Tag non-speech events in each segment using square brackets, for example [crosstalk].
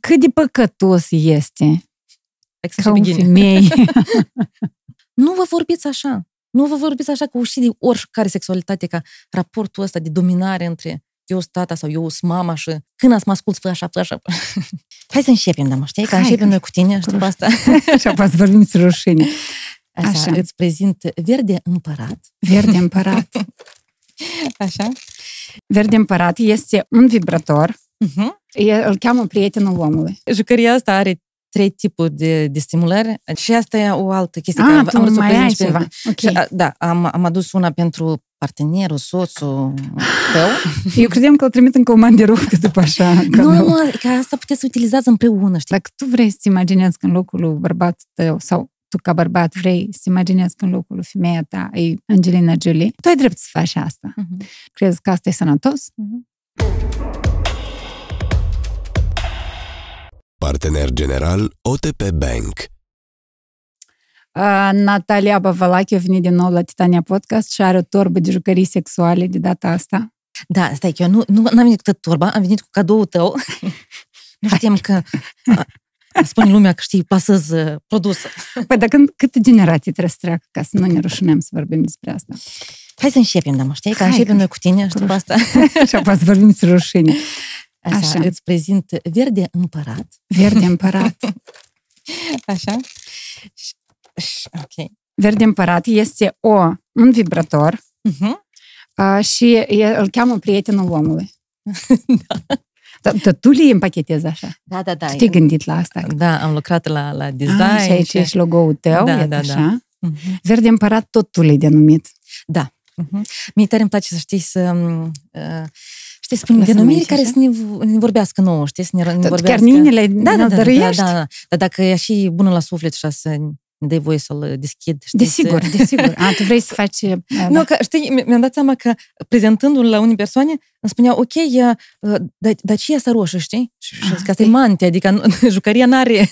Cât de păcătos este Exact ca și un bikini. femei. [laughs] Nu vă vorbiți așa. Nu vă vorbiți așa cu și de oricare sexualitate, ca raportul ăsta de dominare între eu sunt tata sau eu sunt mama și când ați mă ascult, fă așa, fă așa. [laughs] Hai să începem, da, știi? Că Hai, începem că- noi cu tine și după asta. [laughs] Și apoi să vorbim despre rușine. Așa, Așa. îți prezint Verde Împărat. Verde împărat. Așa. Verde împărat este un vibrator. Uh-huh. E, îl cheamă prietenul omului. Jucăria asta are trei tipuri de, de stimulare și asta e o altă chestie. Ah, care tu am vrut să o mai ai prezint și pe- ceva. Ok. Și, a, da, am, am adus una pentru partenerul, soțul tău. Eu credeam că îl trimit în comandirovcă după așa. nu, cadou. mă, că asta puteți să utilizați împreună, știi? Dacă tu vrei să-ți imaginezi că în locul lui bărbatul tău sau tu ca bărbat vrei să imaginezi că în locul lui femeia ta e Angelina Jolie, tu ai drept să faci asta. Mhm. Crezi că asta e sănătos? Mhm. Partener general OTP Bank. Uh, Natalia Bavalache a venit din nou la Titania Podcast și are o torbă de jucării sexuale de data asta. Da, stai, că eu nu, nu am venit cu tot turba, am venit cu cadoul tău. [laughs] nu știam că a, spune lumea că știi, pasez uh, produsă. Păi, dar când, câte generații trebuie să treacă ca să nu ne rușinăm să vorbim despre asta? Hai să începem, da, mă, știi? Că Hai, începem că- noi cu tine și după asta. [laughs] și apoi să vorbim despre rușine. Așa, Așa. îți prezint Verde Împărat. Verde [laughs] împărat. Așa. Și- și- Ok. Verde împărat este o, un vibrator Uh-huh. uh, și e, îl cheamă prietenul omului. [laughs] Dar da, tu le împachetezi așa. Da, da, da. Tu te-ai gândit la asta. Da, am lucrat la, la design. Ah, și aici ești logo-ul tău, Da, iată da, da. așa. Mhm. Verde împărat tot tu l-ai denumit. Da. Uh-huh. Mie tare îmi place să știi să... Uh, știi, să spunem Lăsăm denumiri aici, care așa? să ne, v- ne vorbească nouă, știi, să ne, ne Chiar vorbească. nini le da, da, da, da, da, nădăruiești? da, da. Dar dacă e și bună la suflet și să ne dai voie să-l deschid, știi? Desigur, să... [laughs] desigur. A, tu vrei să [laughs] faci... uh, Nu, da. că știi, mi- mi-am dat seama că prezentându-l la unii persoane, îmi spuneau, ok, e, uh, dar, dar ce e asta roșă, știi? Și, și Ah, zic, asta e mante, adică nu, [laughs] jucăria n-are...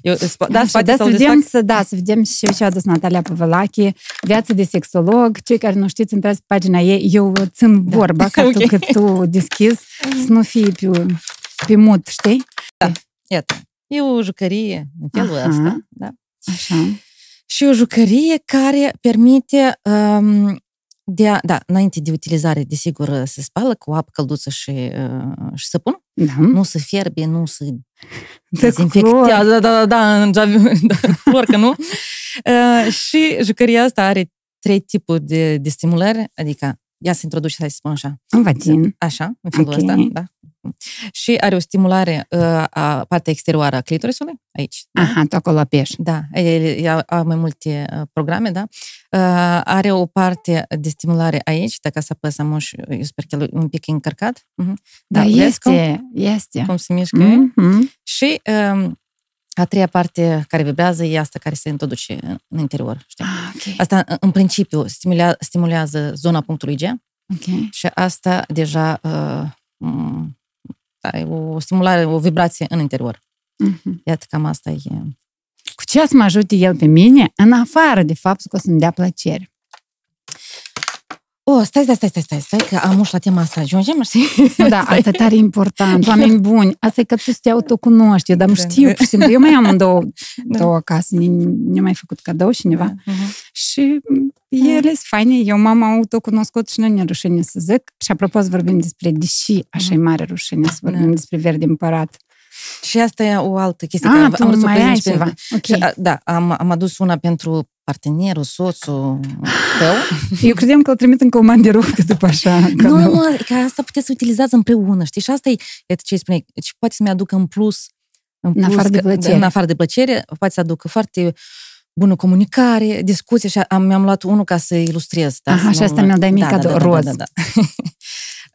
Eu, spa- da, Așa, spate da, sau să desfac. vedem, să, da, să vedem și ce a adus Natalia Păvălache, viață de sexolog. Cei care nu știți, intrați pe pagina ei. Eu țin Da. vorba ca tu, Ok. cât tu deschizi, să nu fii pe, pe mut, știi? Iată, e o jucărie în felul Aha. ăsta, da? Așa. și o jucărie care permite um, de a, da, înainte de utilizare, desigur, se spală cu apă călduță și, uh, și săpun. Da. Nu se fierbe, nu se De dezinfectează, da, da, da, în javi, [laughs] da, clor că nu. Uh, și jucăria asta are trei tipuri de, de stimulare, adică ea se introduce, hai să spun așa, În vagin. așa, în felul Ok. ăsta, da? Și are o stimulare uh, a partea exterioară a clitorisului, aici. da? Aha, tu acolo apeși. Da, el, el are mai multe uh, programe, da. Uh, are o parte de stimulare aici, dacă să apăsăm, nu știu, eu sper că el e un pic încărcat. Uh-huh. Da, vezi cum, este, este. cum se mișcă. Mm. Mhm. Și um, a treia parte care vibrează e asta care se introduce în, în interior. Știi? Ah, ok. Asta, în- în principiu, stimulea, stimulează zona punctului G ok. și asta deja uh, m, da, e o stimulare, o vibrație în interior. Mhm. Iată, cam asta e. Cu ce să mă ajute el pe mine, în afară de faptul că o să-mi dea plăcere? Oh, stai, stai, stai, stai, stai, stai, că am uș la tema asta. Ajungem, [laughs] știi? Nu, da, asta e tare important. [laughs] Oameni buni, asta e că tu să te autocunoști. Eu, dar nu Da. știu, pur și simplu. Eu mai am în două, două acasă. ne- Ne-a mai făcut cadou cineva. Mhm. Și ele sunt faine. Eu m-am autocunoscut și nu ne rușine să zic. Și apropo să vorbim despre, deși așa e mare rușine să vorbim Da. despre verde împărat. Și asta e o altă chestie. Ah, care tu vrut să o mai prezint ai și pe- ceva. Ok. Și, a, da, am, am adus una pentru partenerul, soțul tău. Eu credeam că îl trimit în comandirovcă după așa. nu, cadou. mă, că asta puteți să utilizați împreună, știi? Și asta e, iată ce îi spuneai, și poate să-mi aducă în plus, în, În plus afară de că- plăcere. În afară de plăcere, poate să aducă foarte bună comunicare, discuție și am, mi-am luat unul ca să ilustrez. Da, Aha, să și nu- asta mi-l dai mie da, cadou, da, da, roz. Da, da, da.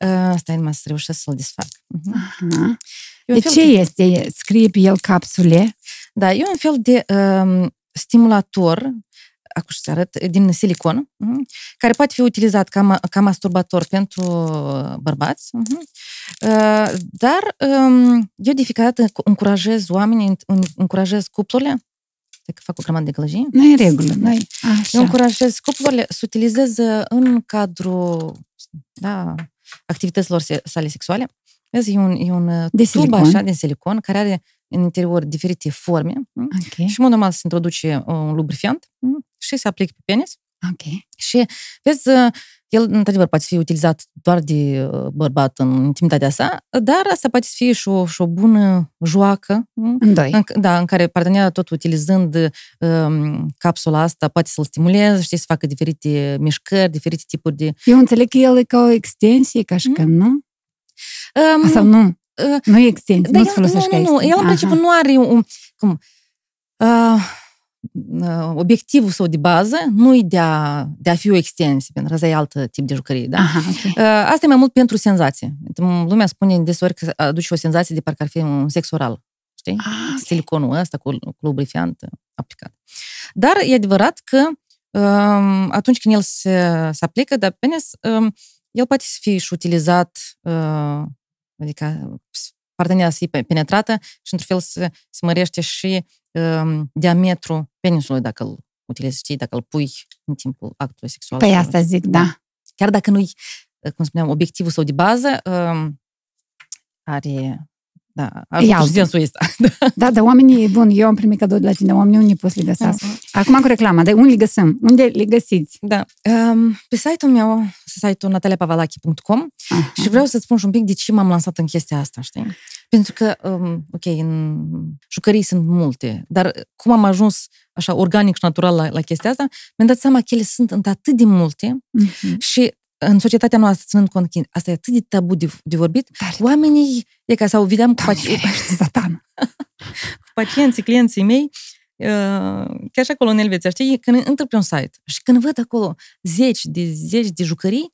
Uh, stai numai să reușesc să-l desfac. Mhm. Aha. E un De fel ce este? Scrie pe el capsule. Da, e un fel de um, stimulator, acum să arăt, din silicon, mhm, care poate fi utilizat ca, ma- ca masturbator pentru uh, bărbați. mhm. Uh, dar um, eu de fiecare dată încurajez oamenii, în- încurajez cuplurile, stai că fac o grămadă de gălăgie, Nu e regulă. Nu e. eu Așa. încurajez cuplurile să utilizeze în cadrul da, activităților se- sale sexuale Vezi, e un, e un uh, De tub silicon. așa, de silicon, care are în interior diferite forme mm? Ok, și, în mod normal, se introduce un lubrifiant mm? și se aplică pe penis. Ok. Și, vezi, uh, el, într-adevăr, poate fi utilizat doar de uh, bărbat în intimitatea sa, dar asta poate fi și o, și o bună joacă, mm? În doi. în, da, în care partenerul tot utilizând um, capsula asta poate să-l stimuleze, știi, să facă diferite mișcări, diferite tipuri de... Eu înțeleg că el e ca o extensie, ca și Mm. că nu? Um, Sau nu? uh, Nu e extensie, dar nu el- se folosește nu, nu, nu, ca el în extensie. principiu nu are un... Cum, uh, uh, obiectivul său de bază nu e de a, de a fi o extensie, pentru că asta e alt tip de jucărie, da? Aha, ok. Uh, Asta e mai mult pentru senzație. Lumea spune deseori că aduce o senzație de parcă ar fi un sex oral. Știi? Ah, ok. Siliconul ăsta cu, cu lubrifiant uh, aplicat. Dar e adevărat că um, atunci când el se, se aplică de penis, um, el poate să fie și utilizat, uh, adică partenera să fie penetrată și într-un fel se, se mărește și um, diametrul penisului dacă îl utilizezi, știi, dacă îl pui în timpul actului sexual. Păi sau- asta zic, da. chiar dacă nu-i, cum spuneam, obiectivul său de bază, um, are, da, are E și altul. sensul ăsta. [laughs] Da, dar oamenii, bun, eu am primit cadou de la tine, oamenii unii pot să le găsească. Acum cu reclama, dar unde le găsim? Unde le găsiți? Da. Um, pe site-ul meu, site-ul nataliapavalachi.com Aha. și vreau să-ți spun și un pic de ce m-am lansat în chestia asta, știi? Pentru că, um, ok, în jucării sunt multe, dar cum am ajuns așa organic și natural la, la chestia asta, mi-am dat seama că ele sunt într atât de multe Mhm. și în societatea noastră, ținând cont că asta e atât de tabu de, de vorbit, Tare. oamenii, e ca sau vedeam cu, Doamne, paci- [laughs] ferește, satan. [laughs] pacienții, clienții mei, uh, chiar și acolo în Elveția, știi, când intră pe un site și când văd acolo zeci de zeci de jucării,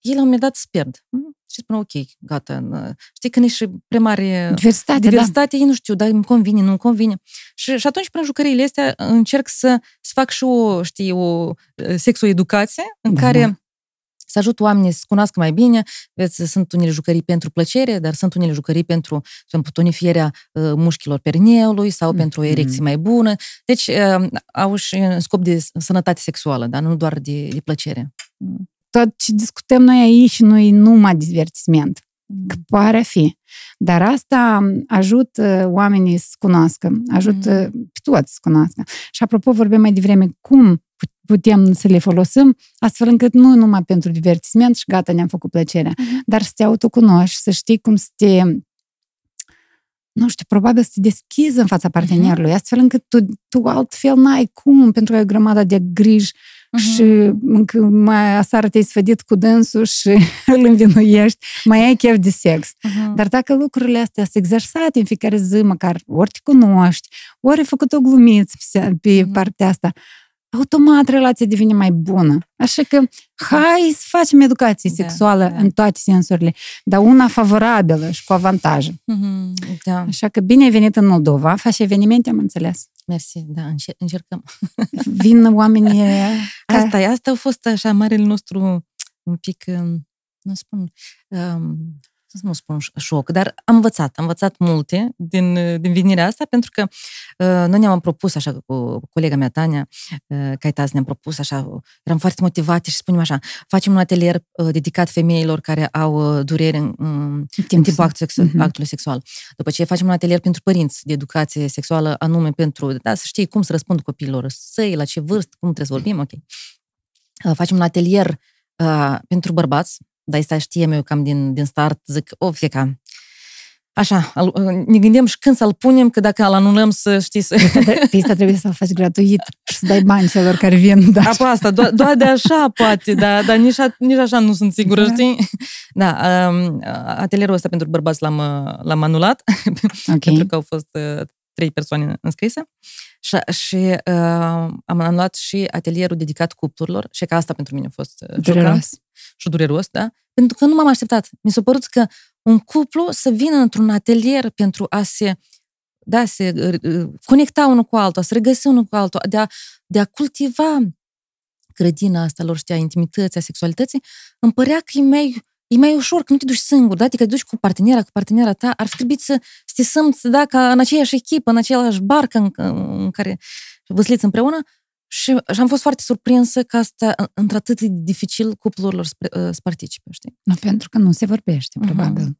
ei la un moment dat se pierd. Mm? Și spun, ok, gata. uh, Știi, când e și prea mare Diversitate, da. diversitate, ei nu știu, dar îmi convine, nu-mi convine. Și, și atunci, prin jucăriile astea, încerc să, să fac și o, știi, o uh, sexoeducație în Da, care da. Să ajut oamenii să se cunoască mai bine. Vezi, sunt unele jucării pentru plăcere, dar sunt unele jucării pentru, de exemplu, tonifierea uh, mușchilor perineului sau Mhm. pentru o erecție mai bună. Deci, uh, au și în scop de sănătate sexuală, dar nu doar de, de plăcere. Tot ce discutăm noi aici nu e numai divertisment. Că pare a fi. Dar asta ajută oamenii să se cunoască, ajută pe toți să cunoască. Și apropo, vorbim mai devreme cum putem să le folosim, astfel încât nu numai pentru divertisment și gata, ne-am făcut plăcerea, dar să te autocunoști, să știi cum să te nu știu, probabil să te deschizi în fața partenerului, astfel încât tu, tu altfel n-ai cum, pentru că ai o grămadă de griji și încă mai asară te-ai sfădit cu dânsul și [laughs] îl învinuiești, mai ai chef de sex. Mhm. Dar dacă lucrurile astea sunt exersate în fiecare zi, măcar ori te cunoști, ori ai făcut o glumiță pe, pe Mhm. partea asta, automat relația devine mai bună. Așa că hai să facem educație Da, sexuală da. în toate sensurile, dar una favorabilă și cu avantaje. Mhm, Da, Așa că bine ai venit în Moldova, faci evenimente, am înțeles. Mersi, da, încer- încercăm. [laughs] Vin oamenii... ca- Asta e, asta a fost așa marele nostru un pic, um, nu spun, um, să nu spun ș- șoc, dar am învățat, am învățat multe din, uh, din venirea asta, pentru că uh, noi ne-am propus, așa, cu colega mea, Tania uh, Caitaz, ne-am propus, așa, eram foarte motivate și spunem așa, facem un atelier uh, dedicat femeilor care au uh, durere în, în, în Timp timpul actului, sex- Mhm. actului sexual. După ce facem un atelier pentru părinți de educație sexuală, anume pentru, da, să știi cum să răspund copiilor săi, la ce vârstă, cum trebuie să vorbim, ok. Uh, Facem un atelier uh, pentru bărbați, dar asta știam eu cam din, din start, zic, o, fie ca, Așa, al- uh, ne gândim și când să-l punem, că dacă îl anulăm să știi să... Pe asta trebuie să-l faci gratuit și să dai bani celor care vin. Da. Apo asta, doar, doar de așa poate, dar, dar nici, a, nici așa nu sunt sigură, Da. știi? Da, um, atelierul ăsta pentru bărbați l-am, uh, l-am anulat, Ok. pentru că au fost uh, trei persoane înscrise și, și uh, am anulat și atelierul dedicat cuplurilor și că asta pentru mine a fost uh, șocant Dureros. și dureros, da? Pentru că nu m-am așteptat. Mi s-a părut că un cuplu să vină într-un atelier pentru a se da, se uh, conecta unul cu altul, a se regăsi unul cu altul, de a, de a cultiva grădina asta lor, știa, intimității, a sexualității, îmi părea că e mai, e mai ușor, că nu te duci singur, da? Adică te duci cu partenera, cu partenera ta, ar fi trebuit să, să te simți, da, ca în aceeași echipă, în aceeași barcă în, în care văsliți împreună și, și am fost foarte surprinsă că asta, în- într-atât de dificil cuplurilor să, pre- să participe, știi? Nu, pentru că nu se vorbește, Mhm. probabil.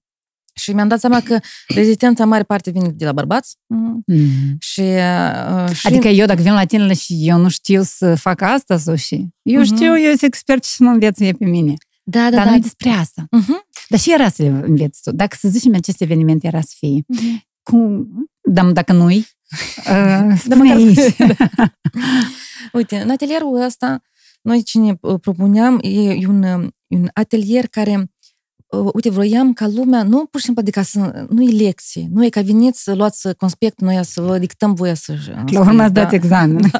Și mi-am dat seama că rezistența mare parte vine de la bărbați. Mhm. Mm. Și, uh, și Adică eu dacă vin la tine și eu nu știu să fac asta sau și... Eu Mhm. știu, eu sunt expert și să mă înveți e pe mine. Da, da, Dar da. nu e despre asta. Mhm. Dar și era să le înveți tu. Dacă să zicem acest eveniment era să fie, Mhm. cum, dar dacă nu-i, [laughs] uh, spune măcar- aici. [laughs] Uite, în atelierul ăsta, noi cine uh, propuneam, e e un, uh, un atelier care, uh, uite, vroiam ca lumea, nu pur și simplu, adică să, nu e lecție, nu e ca veniți să luați conspect, noi să vă dictăm voie să La urmă ați dat da. examen.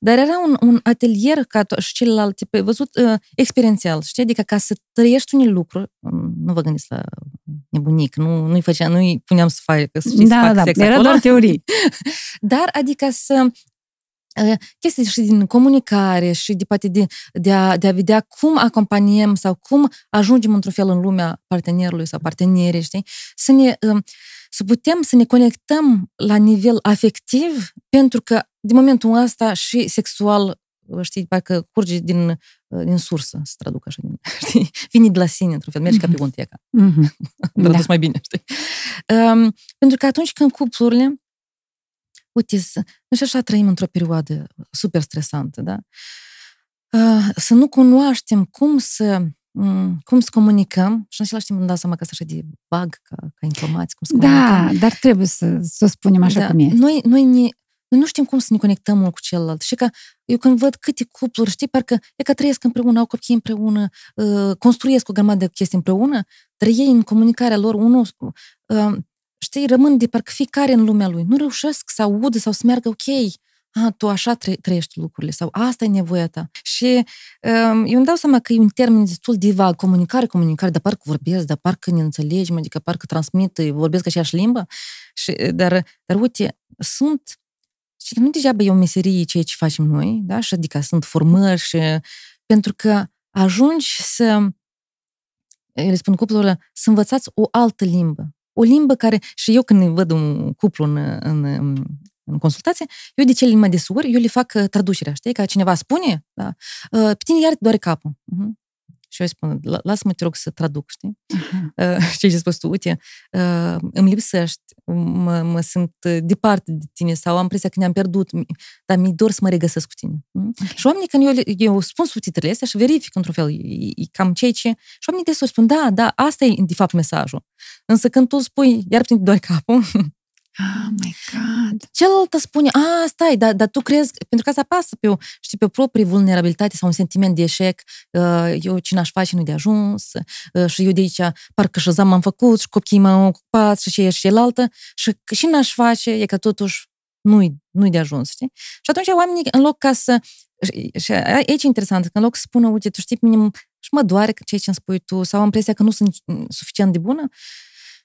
Dar era un, un atelier ca to- și celelalte, pe văzut uh, experiențial, știi? Adică ca să trăiești unele lucruri, um, nu vă gândiți la nebunic, nu, nu-i, făcea, nu-i puneam să facă, să știți, să Da, facă da, sex era acolo. doar teorii. [laughs] Dar adică să uh, chestii și din comunicare și de poate de, de, a, de a vedea cum acompaniem sau cum ajungem într-un fel în lumea partenerului sau partenerii, știi? Să ne um, să putem să ne conectăm la nivel afectiv, pentru că de momentul ăsta și sexual, știi, parcă curge din, uh, din sursă, să traduc așa, din, [laughs] știi? vine de la sine, într-un fel, merge ca pe gonteca. Mhm. Dar Da. [laughs] da. mai bine, știi? Um, pentru că atunci când cuplurile, uite, să, noi și așa trăim într-o perioadă super stresantă, da? Uh, să nu cunoaștem cum să mm, cum să comunicăm și în același timp îmi dau seama că sunt așa de bag ca, ca informații, cum să comunicăm. Da, dar trebuie să, să o spunem așa Da. cum e. Noi, noi, ne, noi nu știm cum să ne conectăm unul cu celălalt. Și că eu când văd câte cupluri, știi, parcă e că trăiesc împreună, au copii împreună, uh, construiesc o grămadă de chestii împreună, dar ei în comunicarea lor, unul, uh, știi, rămân de parcă fiecare în lumea lui. Nu reușesc să audă sau să meargă, ok, a, tu așa tră- trăiești lucrurile sau asta e nevoia ta. Și um, eu îmi dau seama că e un termen destul de vag, comunicare, comunicare, dar parcă vorbesc, dar parcă ne înțelegem, adică parcă transmit, vorbesc aceeași limbă. Și, dar, dar uite, sunt și nu degeaba e o meserie ceea ce facem noi, da? Și adică sunt formări și pentru că ajungi să eu le spun cuplurilor, să învățați o altă limbă. O limbă care, și eu când văd un cuplu în, în, în consultație, eu de cele mai desuri, eu le fac uh, traducerea, știi? Ca cineva spune, da? Uh, pe tine iar te doare capul. Uh-huh. Și eu îi spun, "La- lasă-mă, te rog, să traduc, știi? Uh, și ce ai spus tu, uite, uh, îmi lipsești, mă, mă simt uh, departe de tine sau am impresia că ne-am pierdut, mi- dar mi-e dor să mă regăsesc cu tine. Mm? Și oamenii, când eu, le- eu spun subtitrele astea și verific într-un fel, e, e cam ceea ce... Și oamenii de spun, da, da, asta e de fapt mesajul. Însă când tu spui, iar pe tine te doare capul, Oh my God. celălalt îți spune, a, stai, dar, dar tu crezi, pentru că asta pasă pe o, știi, pe o proprie vulnerabilitate sau un sentiment de eșec, uh, eu ce n-aș face nu de ajuns, uh, și eu de aici parcă și m-am făcut și copiii m-au ocupat și ce și cealaltă și că și n-aș face, e că totuși nu-i, nu-i de ajuns, știi? Și atunci oamenii, în loc ca să și, și aici e interesant, că în loc să spună, uite, tu știi, pe mine și mă doare ceea ce îmi spui tu, sau am impresia că nu sunt suficient de bună,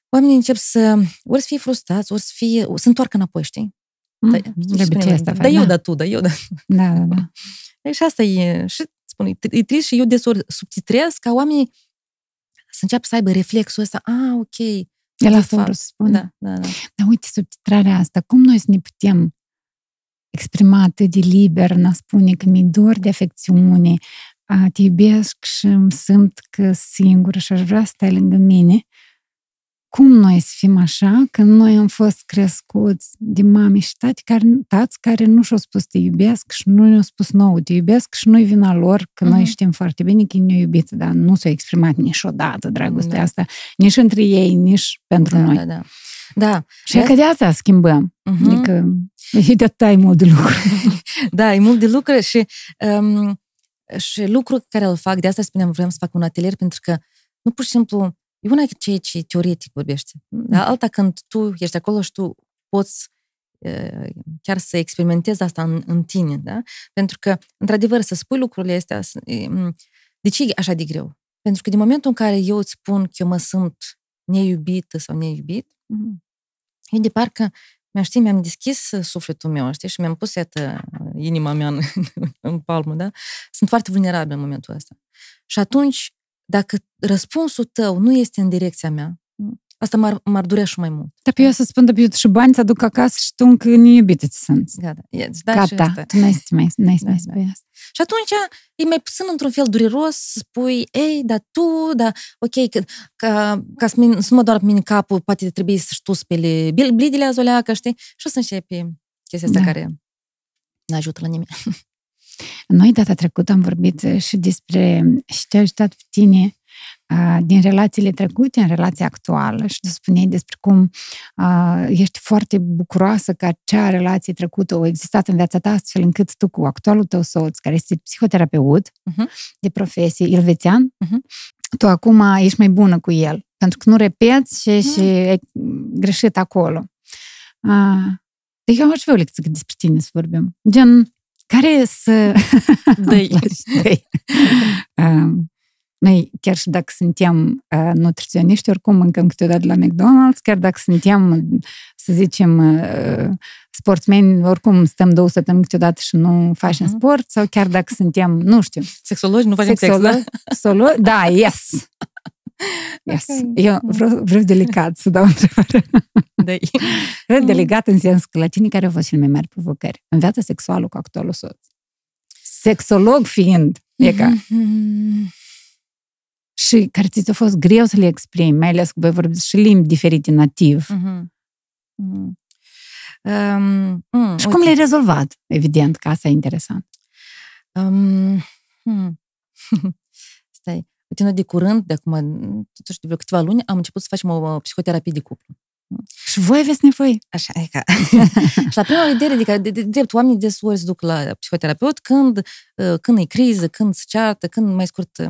oamenii încep să, ori să fie frustrați, ori să fie, să întoarcă înapoi, știi? Mm, Da, știi ce De spune obicei asta da, fac. eu, da. da tu, da eu, [laughs] da. Da, da, da. E, Și asta e, și spun, e, e trist și eu desori subtitrez ca oamenii să înceapă să aibă reflexul ăsta, a, ok, El de asta fapt, vreau să spun. da, da, da. Dar uite, subtitrarea asta, cum noi să ne putem exprima atât de liber în a spune că mi-e dor de afecțiune, a te iubesc și îmi simt că singură și aș vrea să stai lângă mine, cum noi să fim așa când noi am fost crescuți de mame și tati care, tați care nu și-au spus te iubesc și nu ne-au spus nouă te iubesc și nu-i vina lor, că noi Mhm. știm foarte bine că ei ne-au iubit, dar nu s-a exprimat niciodată dragostea Da. asta, nici între ei, nici pentru da, noi. da, da. Da, Și că de asta schimbăm. mhm. Adică e de atâta e mult de lucru. [laughs] da, e mult de lucru și, um, și lucru care îl fac, de asta spuneam, vreau să fac un atelier, pentru că nu pur și simplu, e una ceea ce teoretic vorbește, dar alta când tu ești acolo și tu poți uh, chiar să experimentezi asta în, în tine, da? Pentru că, într-adevăr, să spui lucrurile astea, să- e, m, de ce e așa de greu? Pentru că din momentul în care eu îți spun că eu mă simt neiubită sau neiubit, mhm, eu de parcă mi știi, mi-am deschis sufletul meu, știi, și mi-am pus, iată, inima mea în, [laughs] în palmă, da? Sunt foarte vulnerabil în momentul ăsta. Și atunci, dacă răspunsul tău nu este în direcția mea, asta m-ar, m-ar durea și mai mult. Dar pe eu să spun, dar eu și bani să aduc acasă și tu încă neiubit îți sunt. Gata. Yes, da, și Gata, asta. tu n-ai să mai, n-ai să Da, mai da. spui asta. Și atunci e mai puțin într-un fel dureros să spui, ei, dar tu, da, ok, că, ca, ca să, min- să nu mă doar pe mine capul, poate trebuie să tu speli bil- blidile azoleacă, știi? Și o să începe chestia asta Da. care nu ajută la nimeni. [laughs] Noi data trecută am vorbit uh, și despre și te-a ajutat pe tine uh, din relațiile trecute în relația actuală și tu spuneai despre cum uh, ești foarte bucuroasă că acea relație trecută a existat în viața ta astfel încât tu cu actualul tău soț, care este psihoterapeut Mhm. de profesie, ilvețean, Mhm. tu acum ești mai bună cu el, pentru că nu repeți și, și ai greșit acolo. Uh, deci eu aș vrea o lecție despre tine să vorbim. Gen, care să... [laughs] Dă-i. Dă-i. Um, Noi, chiar și dacă suntem uh, nutriționiști, oricum mâncăm câteodată la McDonald's, chiar dacă suntem, să zicem, uh, sportsmeni, oricum stăm două săptămâni câteodată și nu facem Mhm. sport, sau chiar dacă suntem, nu știu, Sexologi, nu facem sex, da? sexolo- solo- da, yes. Yes. Ok. Eu vreau, vreau delicat să dau [laughs] o întrebare. Dă-i. Vreau Mm. delicat în sensul că la tine care au fost cele mai mari provocări în viața sexuală cu actualul soț? Sexolog fiind, e ca, Mhm. și care ți-a fost greu să le exprimi, mai ales că voi vorbiți și limbi diferite nativ. Mhm. Mhm. Um, mm, Și cum le-ai rezolvat? Evident că asta e interesant. Um, hmm. [laughs] Stai. Uite, noi de curând, de acum, totuși de vreo câteva luni, am început să facem o psihoterapie de cuplu. Și voi aveți nevoie. Așa, e ca... [laughs] și la prima vedere, adică, de, de, drept, oamenii desori se duc la psihoterapeut când, uh, când e criză, când se ceartă, când mai scurt... uh,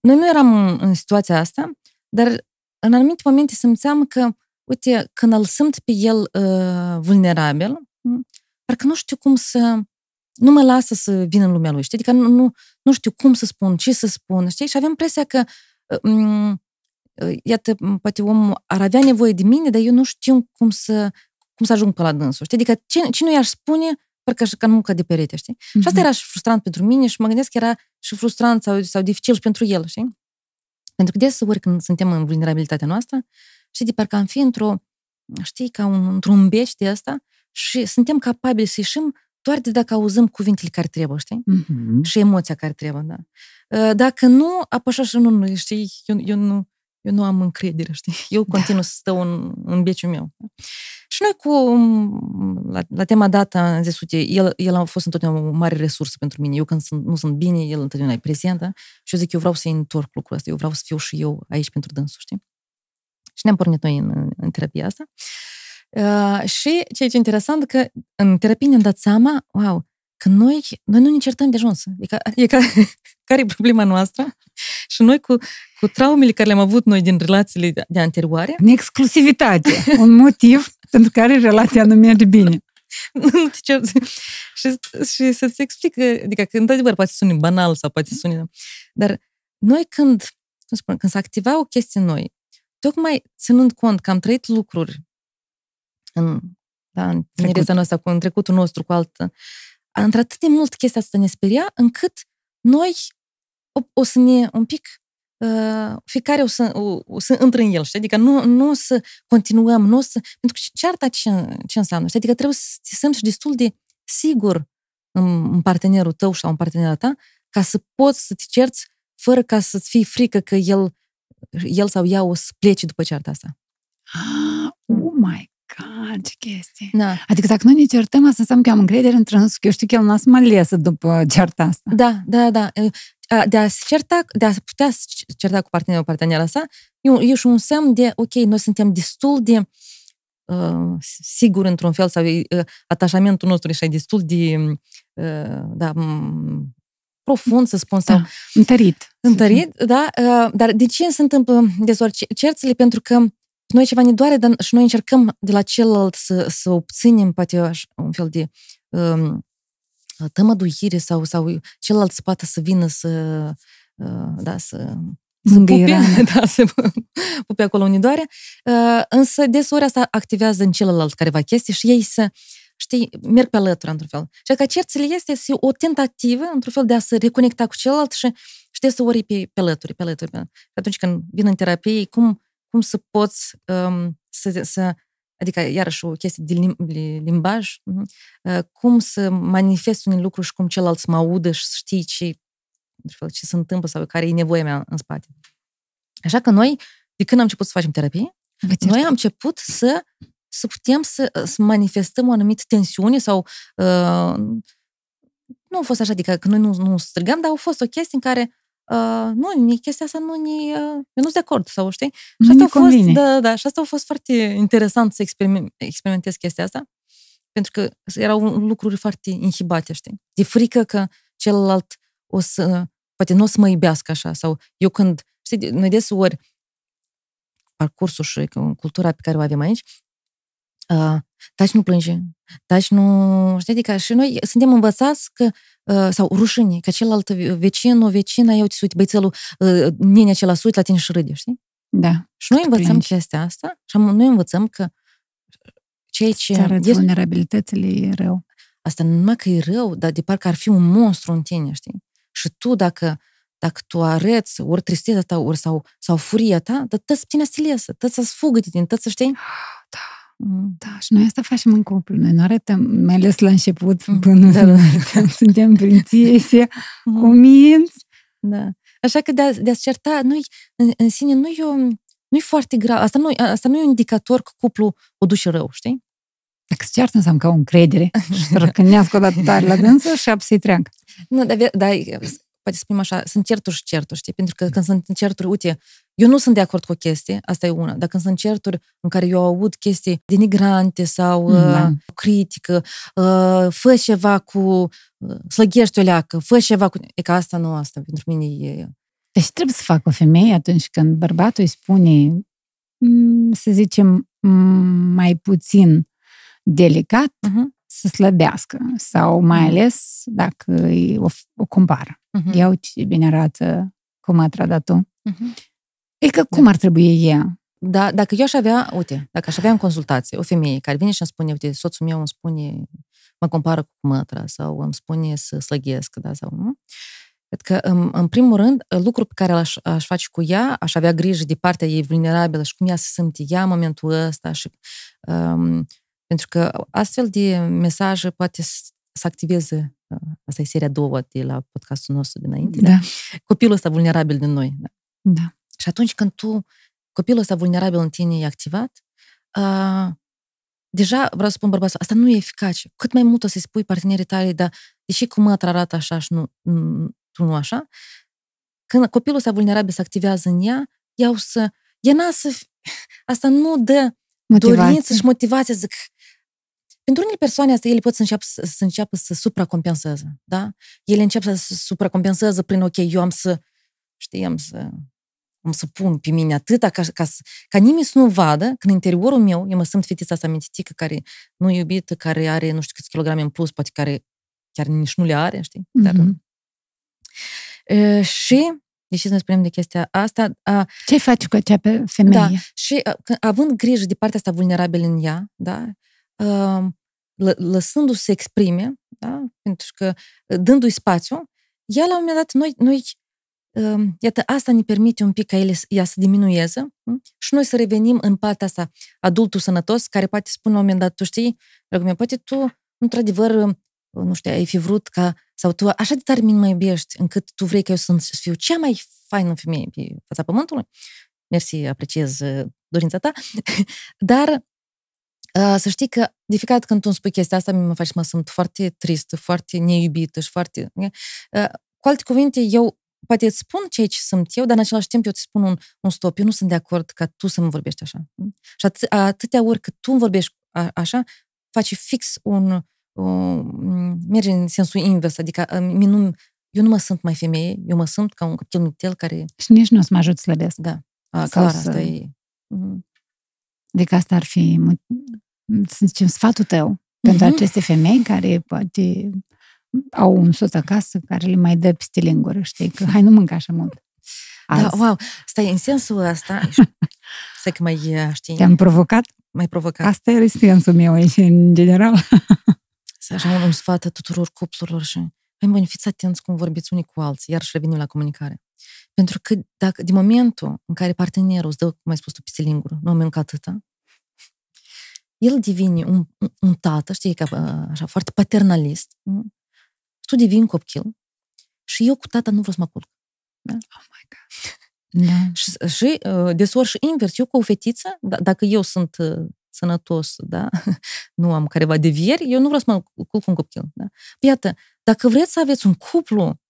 Noi nu eram în, în situația asta, dar în anumite momente simțeam că, uite, când îl simt pe el uh, vulnerabil, m, parcă nu știu cum să... Nu mă lasă să vin în lumea lui, știi? Adică nu, nu, nu știu cum să spun, ce să spun, știi? Și aveam impresia că uh, m, iată, poate omul ar avea nevoie de mine, dar eu nu știu cum să, cum să ajung pe la dânsul, știi? Adică ce, ce nu i-aș spune, parcă așa ca muncă de perete, știi? Și asta era și frustrant pentru mine și mă gândesc că era și frustrant sau, sau dificil și pentru el, știi? Pentru că deseori când suntem în vulnerabilitatea noastră, știi, de parcă am fi într-o, știi, ca un, într-un beci de asta și suntem capabili să ieșim doar de dacă auzim cuvintele care trebuie, știi? Mhm. și emoția care trebuie, da. Uh, Dacă nu, apășa și nu, nu, știi, eu, eu nu, eu nu am încredere, știi? Eu continuu să stau în, în beciul meu. Și noi cu, la, la tema data, am zis, uite, el, el a fost întotdeauna o mare resursă pentru mine. Eu când sunt, nu sunt bine, el întotdeauna e prezent, da? Și eu zic, eu vreau să-i întorc lucrul ăsta, eu vreau să fiu și eu aici pentru dânsul, știi? Și ne-am pornit noi în, în terapia asta. Uh, și ceea ce e interesant, că în terapie ne-am dat seama, wow, că noi, noi nu ne certăm de ajuns. E ca, e [laughs] ca, care e problema noastră? Și noi cu, cu traumele care le-am avut noi din relațiile de, de anterioare, În exclusivitate. [laughs] Un motiv pentru care relația nu merge bine. nu te cer... și, și să-ți explic, adică că într-adevăr poate să suni banal sau poate să suni... Dar noi când, cum spun, când se activa o chestie în noi, tocmai ținând cont că am trăit lucruri în, da, în tinerețea noastră, cu în trecutul nostru, cu altă, a intrat atât de mult chestia asta să ne speria, încât noi o, o să ne un pic uh, fiecare o să, o, o să intre în el, știi? Adică nu, nu o să continuăm, nu o să... Pentru că cearta ce, ce înseamnă, știi? Adică trebuie să te simți destul de sigur în, în partenerul tău sau în partenera ta ca să poți să te cerți fără ca să-ți fie frică că el, el sau ea o să plece după cearta asta. Ah, [gasps] oh my God, ce chestie. Da. Adică dacă noi ne certăm, asta înseamnă că am încredere într însuși, că eu știu că el n-a să mă lesă după cearta asta. Da, da, da. De a, se certa, de a putea se certa cu partenerul, partenera sa, e, e și un semn de, ok, noi suntem destul de uh, sigur într-un fel, sau uh, atașamentul nostru e destul de, uh, da, m- profund, să spun, sau Da, întărit. întărit, da, uh, dar de ce se întâmplă deseori cerțele? Pentru că noi ceva ne doare, dar și noi încercăm de la celălalt să, să obținem poate așa, un fel de um, tămăduire sau, sau celălalt să poată să vină să, uh, da, să, să Mângâierea. pupe, [laughs] da, să pupe acolo unde doare. Uh, însă deseori asta activează în celălalt careva chestii și ei să, știi, merg pe alături într-un fel. Și că cerțele este să o tentativă, într-un fel, de a se reconecta cu celălalt și știi să ori pe, pe alături, pe alături. Pe... Și atunci când vin în terapie, cum cum să poți um, să, să adică iarăși o chestie de lim, limbaj, uh, cum să manifest un lucru și cum celălalt să mă audă și să știi ce, ce se întâmplă sau care e nevoia mea în spate. Așa că noi, de când am început să facem terapie, noi am început să, să putem să, să manifestăm o anumită tensiune sau uh, nu a fost așa, adică că noi nu, nu strigăm, dar a fost o chestie în care uh, nu, chestia asta nu ne, uh, eu nu sunt de acord, sau știi? Și asta, a fost, da, da, și asta a fost foarte interesant să experiment, experimentez chestia asta, pentru că erau lucruri foarte inhibate, știi? De frică că celălalt o să, poate nu o să mă iubească așa, sau eu când, știi, noi desori parcursul și cultura pe care o avem aici, uh, taci nu plânge, taci nu... Știi, adică și noi suntem învățați că, uh, sau rușine, că celălalt vecin, o vecină, eu te uite, băițelul, uh, nenea acela se la tine și râde, știi? Da. Și noi învățăm plângi. chestia asta și noi învățăm că ceea ce... Ți arăți vulnerabilitățile e rău. Asta nu numai că e rău, dar de parcă ar fi un monstru în tine, știi? Și tu, dacă dacă tu arăți ori tristețea ta, ori sau, sau furia ta, dar tot tine să te lesă, tot să-ți fugă de tine, tot să știi? Da. Mm. Da, și noi asta facem în cuplu. Noi nu arătăm, mai ales la început, mm. până da, da. [laughs] suntem prințese, mm. cu minți. Da. Așa că de a, de a certa, noi, în, în sine, nu e, nu e foarte grav. Asta nu, asta nu e un indicator că cuplu o duce rău, știi? Dacă se ceartă, înseamnă că au încredere [laughs] și să răcânească o dată tare la dânsă și apă să-i treacă. Nu, dar, dar poate spunem așa, sunt certuri și certuri, știi? Pentru că când sunt certuri, uite, eu nu sunt de acord cu o chestie, asta e una, dar când sunt certuri în care eu aud chestii denigrante sau da. uh, critică, uh, fă ceva cu, uh, slăghești o leacă, fă ceva cu... E că asta nu, asta pentru mine e... Deci trebuie să facă o femeie atunci când bărbatul îi spune, mm, să zicem, mm, mai puțin delicat, uh-huh să slăbească sau mai mhm. ales dacă o, o compară. Uh-huh. Ia uite ce bine arată cum a tradat tu. Uh-huh. E că cum da. ar trebui ea? Da, dacă eu aș avea, uite, dacă aș avea în consultație o femeie care vine și îmi spune, uite, soțul meu îmi spune, mă compară cu mătra sau îmi spune să slăghesc, da, sau nu? Cred că, în, în primul rând, lucrul pe care aș, aș face cu ea, aș avea grijă de partea ei vulnerabilă și cum ea se simte ea în momentul ăsta și um, pentru că astfel de mesaje poate să activeze, uh, asta e seria două de la podcastul nostru dinainte, da. da? copilul ăsta vulnerabil din noi. Da? da. Și atunci când tu, copilul ăsta vulnerabil în tine e activat, uh, deja vreau să spun bărbatul, asta nu e eficace. Cât mai mult o să-i spui partenerii tale, dar deși cum mă arată așa și nu, tu nu așa, când copilul ăsta vulnerabil se activează în ea, ea o să, ea n să, asta nu dă motivație. dorință și motivație, zic, pentru unele persoane asta, ele pot să înceapă să, să înceapă să supracompenseze, da? Ele încep să supracompenseze prin, ok, eu am să, știi, am să, am să pun pe mine atâta ca, ca, ca nimeni să nu vadă că în interiorul meu, eu mă simt fetița asta mintitică care nu e iubită, care are nu știu câți kilograme în plus, poate care chiar nici nu le are, știi? Dar, mm-hmm. e, și Deși să spunem de chestia asta... A, Ce faci cu acea femeie? Da, și a, având grijă de partea asta vulnerabilă în ea, da, lăsându-se să exprime, da? pentru că dându-i spațiu, ea la un moment dat, noi, noi iată, asta ne permite un pic ca ele, ea să diminueze și noi să revenim în partea asta, adultul sănătos, care poate spune la un moment dat, tu știi, dragul meu, poate tu, într-adevăr, nu știu, ai fi vrut ca, sau tu așa de tare mă iubești, încât tu vrei ca eu să fiu cea mai faină femeie pe fața pământului. Mersi, apreciez dorința ta. [laughs] Dar să știi că de fiecare când tu îmi spui chestia asta, mă faci să mă simt foarte tristă, foarte neiubită și foarte... Cu alte cuvinte, eu poate îți spun ceea ce sunt eu, dar în același timp eu îți spun un, un stop. Eu nu sunt de acord ca tu să mă vorbești așa. Și at- atâtea ori cât tu îmi vorbești a, așa, faci fix un... un merge în sensul invers, adică nu, eu nu mă sunt mai femeie, eu mă sunt ca un copil mitel care... Și nici nu o să mă ajut slăbesc. Da, a, clar, să... asta e... Adică asta ar fi să zicem, sfatul tău uh-huh. pentru aceste femei care poate au un soț acasă care le mai dă peste lingură, știi, că hai nu mânca așa mult. Da, Azi. Da, wow, stai, în sensul ăsta, [laughs] stai că mai, știi... Te-am provocat? Mai provocat. Asta e sensul meu aici, în general. [laughs] Să așa un sfat tuturor cuplurilor și mai bine, fiți atenți cum vorbiți unii cu alții, iar și revenim la comunicare. Pentru că dacă, din momentul în care partenerul îți dă, cum ai spus tu, peste lingură, nu mănâncă atâta, el devine un, un, un tată, știi, ca, așa, foarte paternalist. Tu devii copil și eu cu tata nu vreau să mă culc. Da? Oh my God. Da. [laughs] Și, și de ori și invers, eu cu o fetiță, d- dacă eu sunt sănătos, da, [laughs] nu am careva devieri, eu nu vreau să mă culc cu un copil. Da? Iată, dacă vreți să aveți un cuplu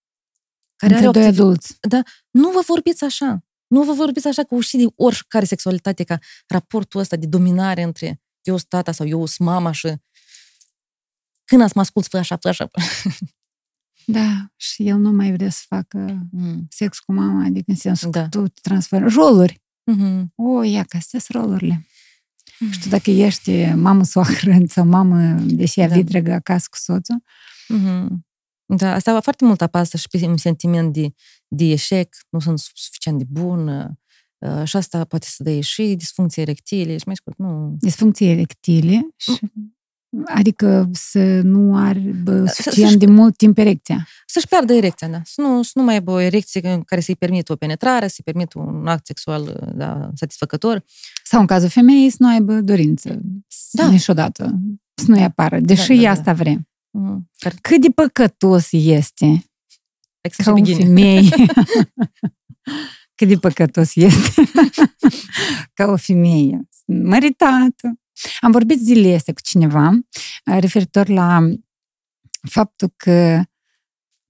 care Între are doi activ... adulți. Da, nu vă vorbiți așa. Nu vă vorbiți așa cu și de oricare sexualitate, ca raportul ăsta de dominare între eu sunt tata sau eu sunt mama și când ați mă ascult, fă așa, fă așa. [laughs] Da, și el nu mai vrea să facă mm. sex cu mama, adică în sensul da. că tu te transformi. Roluri. Mm-hmm. O, ia, că astea sunt rolurile. Mm-hmm. Și tu dacă ești mamă soacră [laughs] sau mamă, deși avea da. dragă acasă cu soțul, mm-hmm. Da, asta foarte mult apasă și pe un sentiment de, de eșec, nu sunt suficient de bună, uh, și asta poate să dea și disfuncție erectile și mai scurt, nu... Disfuncție erectile și... Adică să nu aibă suficient de mult timp erecția. Să-și piardă erecția, da. Să nu, să nu mai aibă o erecție care să-i permită o penetrare, să-i permită un act sexual da, satisfăcător. Sau în cazul femeii să nu aibă dorință. Da. Niciodată. Să nu-i apară. Deși da, da, da. asta vrea. Mm. [laughs] Cât de păcătos este ca o femeie. Cât de păcătos este ca o femeie măritată. Am vorbit zilele astea cu cineva referitor la faptul că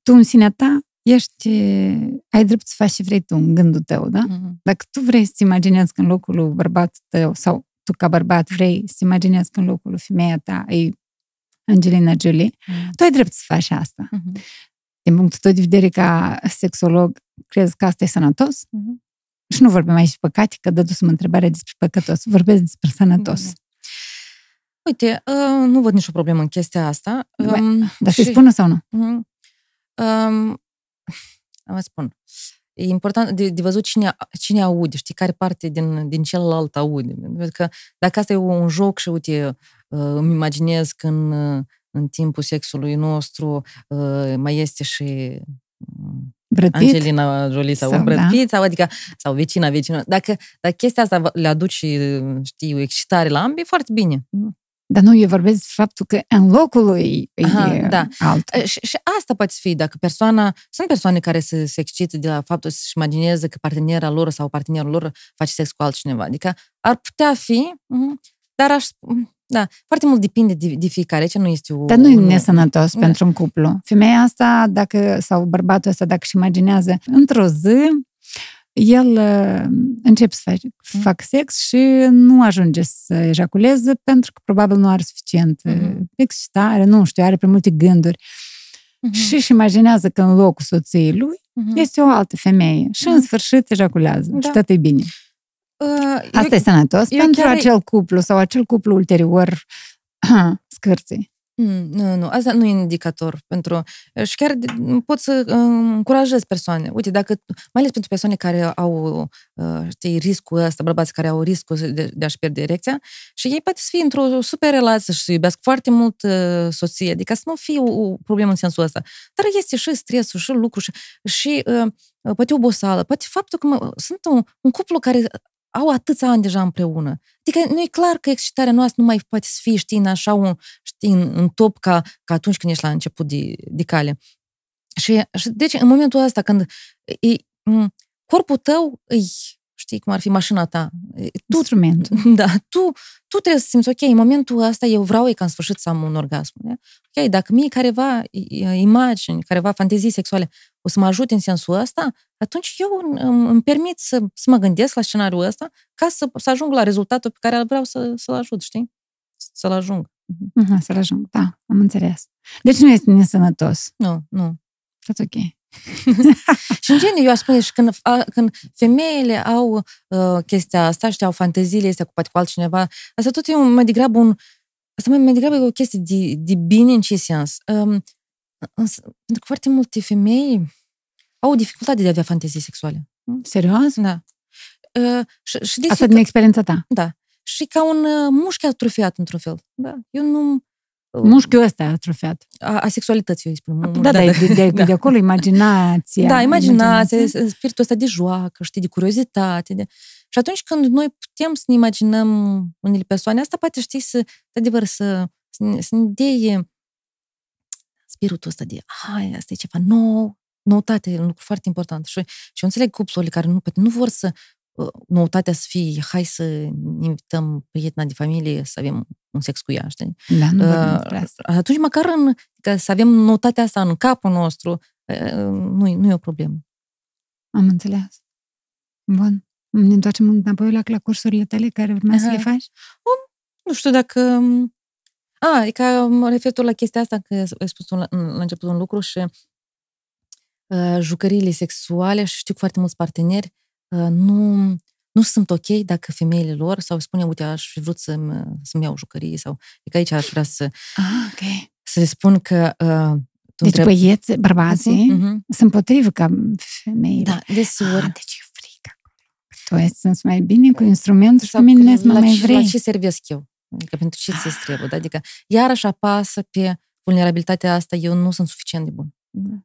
tu în sinea ta ești, ai drept să faci ce vrei tu în gândul tău, da? Mm-hmm. Dacă tu vrei să-ți imaginezi că în locul lui bărbatul tău sau tu ca bărbat vrei să imaginezi că în locul lui femeia ta e Angelina Jolie, mm. tu ai drept să faci asta. Mm-hmm. Din punctul tău de vedere ca sexolog, crezi că asta e sănătos? Mm-hmm. Și nu vorbim aici păcate, că dădusem întrebarea despre păcătos. Vorbesc despre sănătos. Mm-hmm. Uite, uh, nu văd nicio problemă în chestia asta. Um, dar și... să-i spună sau nu? Um, um, am spun. E important de, de văzut cine, cine aude, știi, care parte din, din celălalt aude. Pentru că dacă asta e un joc și, uite, uh, îmi imaginez că în, în timpul sexului nostru uh, mai este și Brad Angelina Jolie sau, sau Brad da. Pitt, sau, adică, sau vecina, vecina. Dacă, dacă chestia asta le aduci, știi, o excitare la ambii, foarte bine. Dar nu, eu vorbesc de faptul că în locul lui Aha, e da. alt. Și, și asta poate fi, dacă persoana... Sunt persoane care se, se excită de la faptul să-și imagineze că partenera lor sau partenerul lor face sex cu altcineva. Adică ar putea fi, mhm, dar aș... Da, foarte mult depinde de, de fiecare, ce nu este o... Dar nu e nesănătos da. pentru un cuplu. Femeia asta, dacă, sau bărbatul ăsta, dacă își imaginează într-o zi, el uh, începe să fac, mm. fac sex și nu ajunge să ejaculeze pentru că probabil nu are suficient mm-hmm. excitare, nu știu, are prea multe gânduri. Mm-hmm. Și își imaginează că în locul soției lui mm-hmm. este o altă femeie și mm-hmm. în sfârșit ejaculează da. și tot e bine. Uh, Asta eu, e sănătos pentru acel cuplu sau acel cuplu ulterior [clears throat] scârții. Mm, nu, nu, asta nu e indicator pentru... Și chiar pot să încurajez persoane. Uite, dacă, mai ales pentru persoane care au, știi, riscul ăsta, bărbați care au riscul de, de a-și pierde erecția, și ei poate să fie într-o super relație și să iubească foarte mult uh, soție, adică să nu fie o, o problemă în sensul ăsta. Dar este și stresul, și lucru, și, și uh, poate obosală, poate faptul că mă, sunt un, un cuplu care au atâția ani deja împreună. Adică nu e clar că excitarea noastră nu mai poate să fie, știi, în așa un, știi, în, în top ca, ca atunci când ești la început de, de cale. Și, și deci în momentul ăsta când e, corpul tău îi știi, cum ar fi mașina ta. Tu, Instrument. [laughs] Da, tu, tu trebuie să simți, ok, în momentul ăsta eu vreau e ca în sfârșit să am un orgasm. Da? Ok, dacă mie careva imagini, careva fantezii sexuale o să mă ajute în sensul ăsta, atunci eu îmi, îmi permit să, să mă gândesc la scenariul ăsta ca să, să ajung la rezultatul pe care vreau să, să-l ajut, știi? Să-l ajung. Uh-huh, să-l ajung, da, am înțeles. Deci nu este nesănătos. Nu, nu. Tot ok. [laughs] și în genere, eu aș spune și când, a, când femeile au uh, chestia asta, știi, au fanteziile astea cu poate cu altcineva, asta tot e un, mai degrabă un, asta mai, mai degrabă e o chestie de, de bine în ce sens. Um, însă, pentru că foarte multe femei au dificultate de a avea fantezii sexuale. Serios? Da. Uh, și, și de Asta din experiența ta? Da. Și ca un uh, mușchi atrofiat, într-un fel. Da. Eu nu... Mușchiul ăsta e atrofiat. a, a sexualității, eu îi spun. Mu- Da, da, de, de, de, da. de acolo imaginația. Da, imaginație, spiritul ăsta de joacă, știi, de curiozitate. De... Și atunci când noi putem să ne imaginăm unele persoane, asta poate, știi, să, de adevăr, să, să, ne, să ne dea spiritul ăsta de, hai, asta e ceva nou, noutate, e un lucru foarte important. Și, și eu înțeleg cuplurile care nu, poate nu vor să uh, noutatea să fie, hai să ne invităm prietena de familie să avem un sex cu ea, știi? Da, nu vorbim Uh, despre asta. atunci măcar în, ca să avem noutatea asta în capul nostru, uh, nu, nu e o problemă. Am înțeles. Bun. Ne întoarcem înapoi la, la cursurile tale care urmează să Aha. le faci? Nu știu dacă... A, e ca mă referitor la chestia asta, că ai spus tu la, la început un lucru și uh, jucăriile sexuale și știu că foarte mulți parteneri uh, nu, nu sunt ok dacă femeile lor sau spune, uite, aș fi vrut să-mi, să-mi iau jucării sau... E că aici aș vrea să, Ah, ok. să le spun că uh, tu Deci băieți, bărbații, Mhm. sunt potrivă ca femeile. Da, desigur. Ah, deci e frică. Tu ai sunt mai bine cu instrumentul și Sau pe mine că sunt la, mai ce, la vrei. ce servesc eu? Adică pentru ce ți trebuie? Da? Adică iarăși apasă pe vulnerabilitatea asta, eu nu sunt suficient de bun.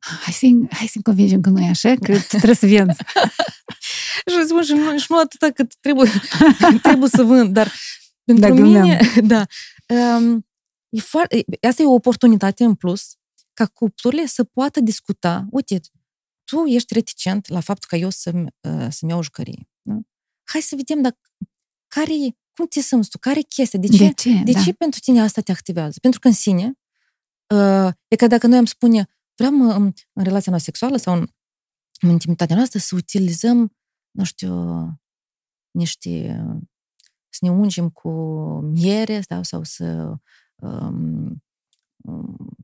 Hai să hai să convingem că nu e așa, că trebuie să vinzi. Și îți spun, și nu, și nu atâta cât trebuie, trebuie să vând, dar pentru Da, mine, da, um, e foarte, asta e o oportunitate în plus ca cuplurile să poată discuta, uite, tu ești reticent la faptul că eu să-mi, uh, să-mi iau jucărie. Da? Hai să vedem dacă, care e, cum te simți tu, care e chestia, de ce, De ce? de da. ce pentru tine asta te activează? Pentru că în sine, uh, e ca dacă noi am spune, vreau în, în relația noastră sexuală sau în, în intimitatea noastră să utilizăm, nu știu, niște, să ne ungem cu miere sau, sau să um, um,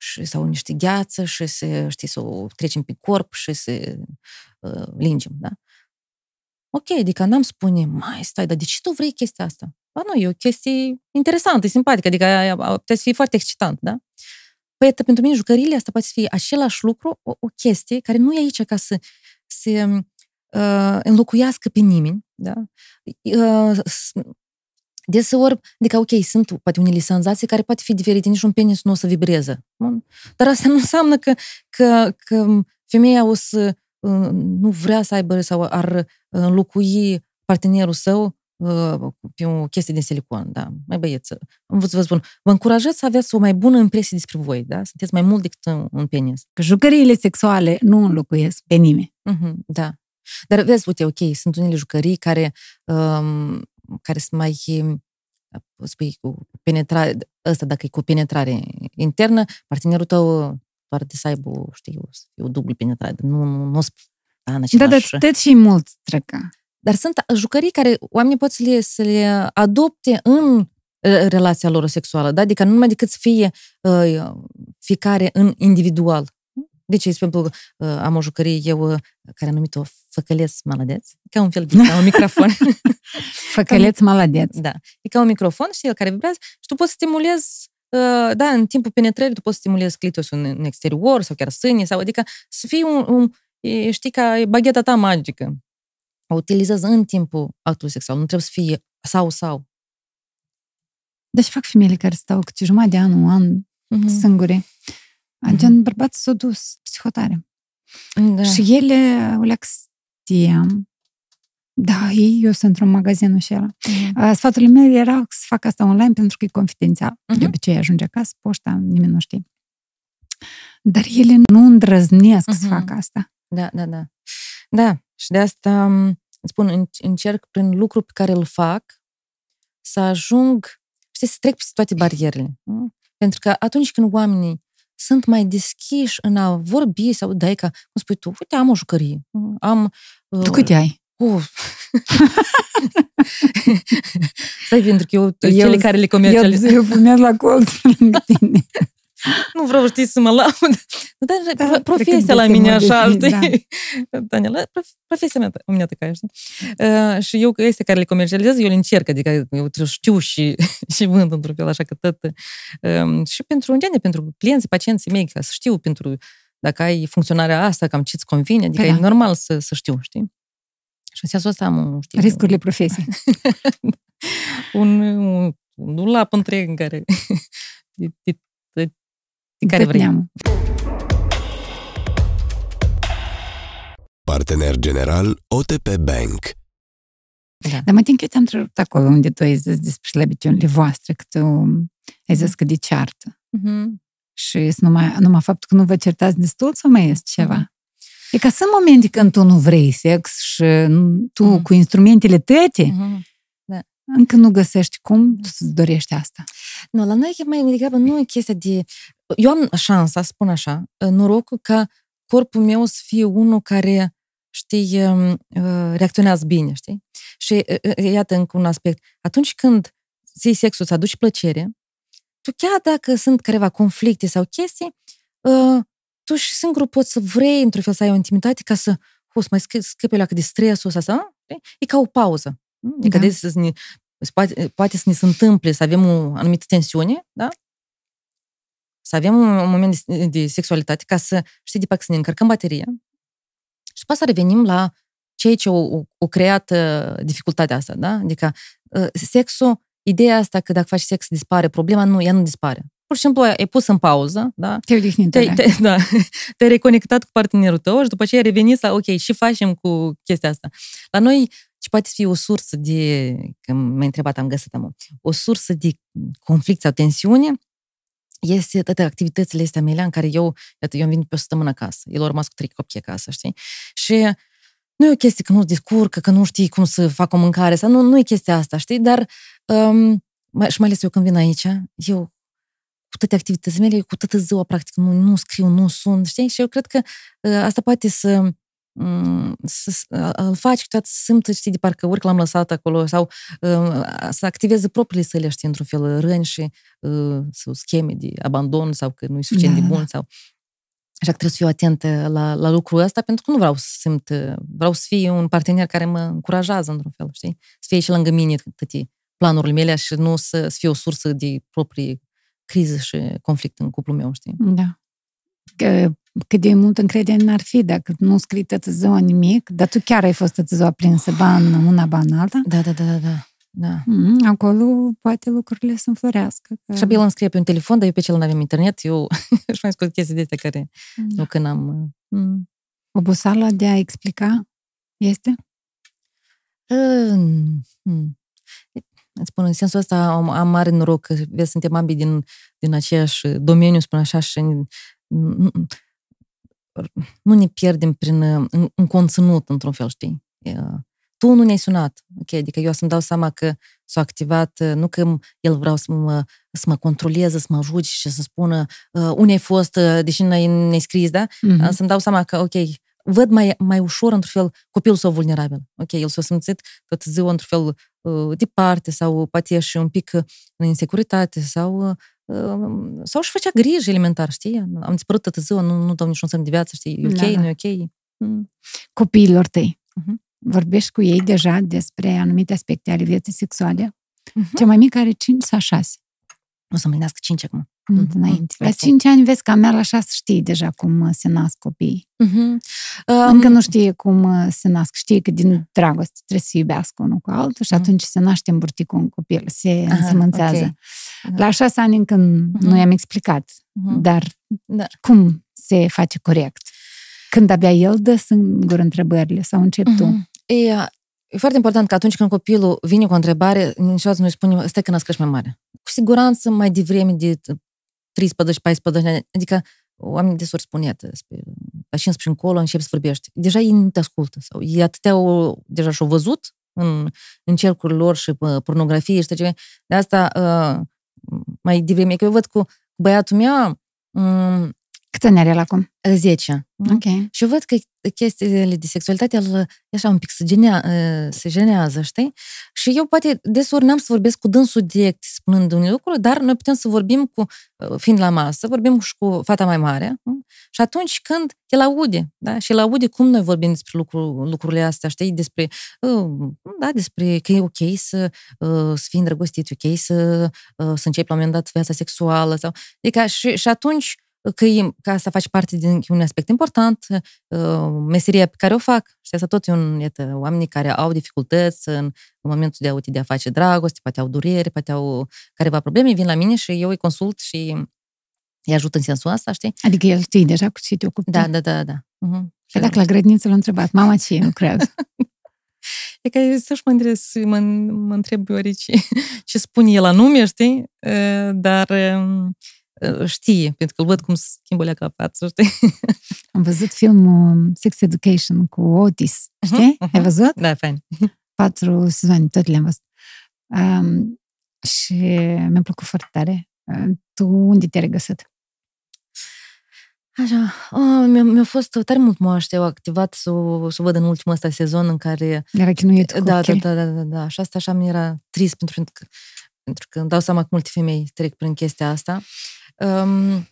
și, sau niște gheață și să, știi, să o trecem pe corp și să uh, lingem, da? Ok, adică n-am spune, mai stai, dar de ce tu vrei chestia asta? Ba nu, e o chestie interesantă, e simpatică, adică a- a- putea să fie foarte excitant, da? Păi, iată, pentru mine, jucăriile astea poate să fie același lucru, o, o chestie care nu e aici ca să se uh, înlocuiască pe nimeni, da? Uh, s- deseori, adică, ok, sunt poate unele senzații care poate fi diferite, nici un penis nu o să vibreze. Bun? Dar asta nu înseamnă că, că, că femeia o să uh, nu vrea să aibă sau ar înlocui partenerul său uh, pe o chestie din silicon, da. Mai băieți, vă, vă spun, vă încurajez să aveți o mai bună impresie despre voi, da? Sunteți mai mult decât un, un penis. Că jucăriile sexuale nu înlocuiesc pe nimeni. Mhm, da. Dar vezi, uite, ok, sunt unele jucării care, um, care sunt mai, spui, cu penetrare, ăsta dacă e cu penetrare internă, partenerul tău doar de să aibă, știi, o, să fie o dublu penetrare, nu, nu, nu, da, în Da, același... dar tot și mult trecă. Dar sunt jucării care oamenii pot să le, să le adopte în uh, relația lor sexuală, da? Adică nu numai decât să fie uh, fiecare în individual. Deci, de exemplu, uh, am o jucărie eu uh, care am numit-o făcăleț maladeț, ca un fel de ca un microfon. [laughs] Făcăleț maladeț. da. E ca un microfon, știi, el care vibrează și tu poți să stimulezi uh, da, în timpul penetrării tu poți să stimulezi clitosul în, în exterior sau chiar sânii, sau adică să fie un, un e, știi, ca e bagheta ta magică. O utilizezi în timpul actului sexual, nu trebuie să fie sau-sau. Deci fac femeile care stau câte jumătate de an, un an, Mhm. singure. Gen, bărbații s-au dus psihotare. Da. Și ele o leac știam. Da, eu sunt într-un magazin și ăla. Mhm. Uh, Sfaturile mele erau să fac asta online pentru că e confidențial. Mhm. De obicei ajunge acasă, poșta, nimeni nu știe. Dar ele nu îndrăznesc să Mhm. facă asta. Da, da, da. Da, și de asta m, îți spun, în- încerc prin lucru pe care îl fac să ajung, știi, să trec peste toate barierele. nu? Pentru că atunci când oamenii sunt mai deschiși în a vorbi sau dai ca, cum spui tu, uite, am o jucărie, am... uh, Tu câte ai? Uh. [laughs] Stai, pentru că eu, cele care le comercializez, Eu, eu punea la colț lângă tine. [laughs] nu vreau, știi, să mă laud. [laughs] Dar Da, da, profesia cred că la este mine așa, modestie, știi? [laughs] Daniela, prof- profesia mea, o mea ca, știi? Uh, și eu, este care le comercializez, eu le încerc, adică eu trebuie să știu și, și vând într-un fel, așa că tot. Um, și pentru, în genere, pentru clienții, pacienții mei, ca să știu pentru dacă ai funcționarea asta, cam ce-ți convine, adică Păi e da. normal să, să știu, știi? Și în sensul ăsta am un, știi, Riscurile profesiei. un, un, un lap întreg în care de, de, de, de care vrei. neamul. Partener general OTP Bank. Da. Dar mă tin că eu te-am întrerupt acolo unde tu ai zis despre slăbiciunile voastre, că tu ai zis că de ceartă. Mhm. Și este numai, numai faptul că nu vă certați destul sau mai este ceva? Mhm. E ca sunt momente când tu nu vrei sex și tu Mhm. cu instrumentele tăte Mhm. Încă nu găsești cum tu să-ți dorești asta. Nu, la noi e mai degrabă nu e chestia de... Eu am șansa, spun așa, norocul ca corpul meu să fie unul care, știi, um, uh, reacționează bine, știi? Și uh, uh, iată încă un aspect. Atunci când ții sexul să aduci plăcere, tu chiar dacă sunt careva conflicte sau chestii, uh, tu și singur poți să vrei, într-un fel, să ai o intimitate ca să, o, să mai scăpi, scăpi la de stresul ăsta, sau, știi? E ca o pauză. E ca Da. de să ne, poate, poate să ne se întâmple să avem o anumită tensiune, da? Să avem un, un moment de, de sexualitate ca să, știi, după să ne încărcăm bateria și după să revenim la ceea ce o, o, o creat uh, dificultatea asta, da? Adică uh, sexul, ideea asta că dacă faci sex dispare problema, nu, ea nu dispare. Pur și simplu ai pus în pauză, da? Te odihnit Te, alea. te, da, te-ai reconectat cu partenerul tău și după aceea ai revenit la, ok, și facem cu chestia asta. La noi, ce poate fi o sursă de, că m-ai întrebat, am găsit, am, o sursă de conflict sau tensiune, este toate activitățile astea mele în care eu, iată, eu am venit pe o săptămână acasă, el a rămas cu trei copii acasă, știi? Și nu e o chestie că nu descurcă, că nu știi cum să fac o mâncare, sau nu, nu e chestia asta, știi? Dar, um, mai, și mai ales eu când vin aici, eu cu toate activitățile mele, eu cu toată ziua, practic, nu, nu scriu, nu sun, știi? Și eu cred că uh, asta poate să, um, să să îl faci câteodată să simtă, știi, de parcă ori că l-am lăsat acolo, sau uh, să activeze propriile sale, știi, într-un fel, răni și uh, sau scheme de abandon, sau că nu e suficient Da, de da, bun, sau... Așa că trebuie să fiu atentă la, la lucrul ăsta, pentru că nu vreau să simt, uh, vreau să fie un partener care mă încurajează, într-un fel, știi? Să fie și lângă mine toate planurile mele și nu să, să fie o sursă de proprii criză și conflict în cuplul meu, știi? Da. Că, cât de mult încredere n-ar fi dacă nu scrii toată ziua nimic, dar tu chiar ai fost toată ziua prinsă ba în una, ba în alta, Da, da, da, da, da. da. mm, acolo poate lucrurile să înflorească. Că... Și el îmi scrie pe un telefon, dar eu pe cel nu avem internet, eu [laughs] își mai scot chestii de astea care Da. nu când am... Mm. Oboseala de a explica este? Mm. Mm. Îți spun, în sensul ăsta am, am mare noroc că vezi, suntem ambii din, din aceeași domeniu, spun așa, și nu, nu ne pierdem prin, în, în conținut, într-un fel, știi? E, Tu nu ne-ai sunat, ok? Adică eu să-mi dau seama că s-a activat, nu că el vreau să mă, să mă controleze, să mă ajute și să spună uh, unde ai fost, uh, deși n-ai, n-ai scris, da? Mm-hmm. Să-mi dau seama că, ok, văd mai, mai ușor, într-un fel, copilul său vulnerabil. Ok, el s-a simțit tot ziua, într-un fel, uh, departe sau poate și un pic uh, în insecuritate sau uh, sau își făcea griji elementar, știi? Am dispărut toată ziua, nu, nu dau niciun semn de viață, știi? E ok, Da, da. nu e ok? Mm. Copiilor tăi. Mhm. Vorbești cu ei deja despre anumite aspecte ale vieții sexuale? Mhm. Cea mai mică are 5 sau 6? O să împlinească 5 acum. Mult Mhm. înainte. La Mersi. 5 ani vezi că a mea la 6 știi deja cum uh, se nasc copiii. Mm-hmm. Um, Încă nu știe cum uh, se nasc. Știe că din dragoste trebuie să se iubească unul cu altul și Mhm. atunci se naște în burticul un copil, se Aha, însămânțează. ok. Da. La 6 ani încă nu i-am explicat, Mhm. dar Da. cum se face corect? Când abia el dă singur întrebările sau începi tu? Mhm. E, e foarte important că atunci când copilul vine cu o întrebare, niciodată nu-i spunem, stai că nască mai mare. Cu siguranță mai devreme de 13-14 ani, adică oamenii desori spun, iată, spre- la 15 încolo începi să vorbești. Deja ei nu te ascultă. Sau ei atâtea o, deja și-au văzut în, în cercurile lor și pe pornografie și tot ce. De asta uh, mai devreme, că eu văd cu, cu băiatul meu um, Câți ani are el acum? 10. Ok. Și eu văd că chestiile de sexualitate, el e așa un pic se, genea, se genează, știi? Și eu poate desori n-am să vorbesc cu dânsul direct spunând unele lucruri, dar noi putem să vorbim cu, fiind la masă, vorbim și cu fata mai mare m? și atunci când el aude, da? Și el aude cum noi vorbim despre lucru, lucrurile astea, știi? Despre, uh, da, despre că e ok să, uh, să fii îndrăgostit, e ok să, uh, să începi la un moment dat viața sexuală sau... Adică și, și atunci că e, ca să faci parte din un aspect important, uh, meseria pe care o fac. Și asta tot e un, iată, oamenii care au dificultăți în, în momentul de a, uite, de a face dragoste, poate au durere, poate au careva probleme, vin la mine și eu îi consult și îi ajut în sensul ăsta, știi? Adică el știe deja cu ce te ocupi. Da, da, da, da. Uh-huh. Că dacă la grădiniță l-a întrebat, mama ce nu cred. [laughs] E ca să-și mă, întreb, mă, mă întreb oare ce, [laughs] ce spune el anume, știi? Dar știe, pentru că îl văd cum schimbă leaca față, știi? Am văzut filmul Sex Education cu Otis, știi? Uh-huh, uh-huh. Ai văzut? Da, fain. Patru sezoane, tot le-am văzut. Um, și mi-a plăcut foarte tare. Tu unde te-ai regăsit? Așa, oh, mi-a, mi-a fost tare mult moaște, au activat să o, să o văd în ultimul ăsta sezon în care... Era chinuit cu da, da, da, da, da, da, și asta așa mi era trist pentru că, pentru că îmi dau seama că multe femei trec prin chestia asta. Um,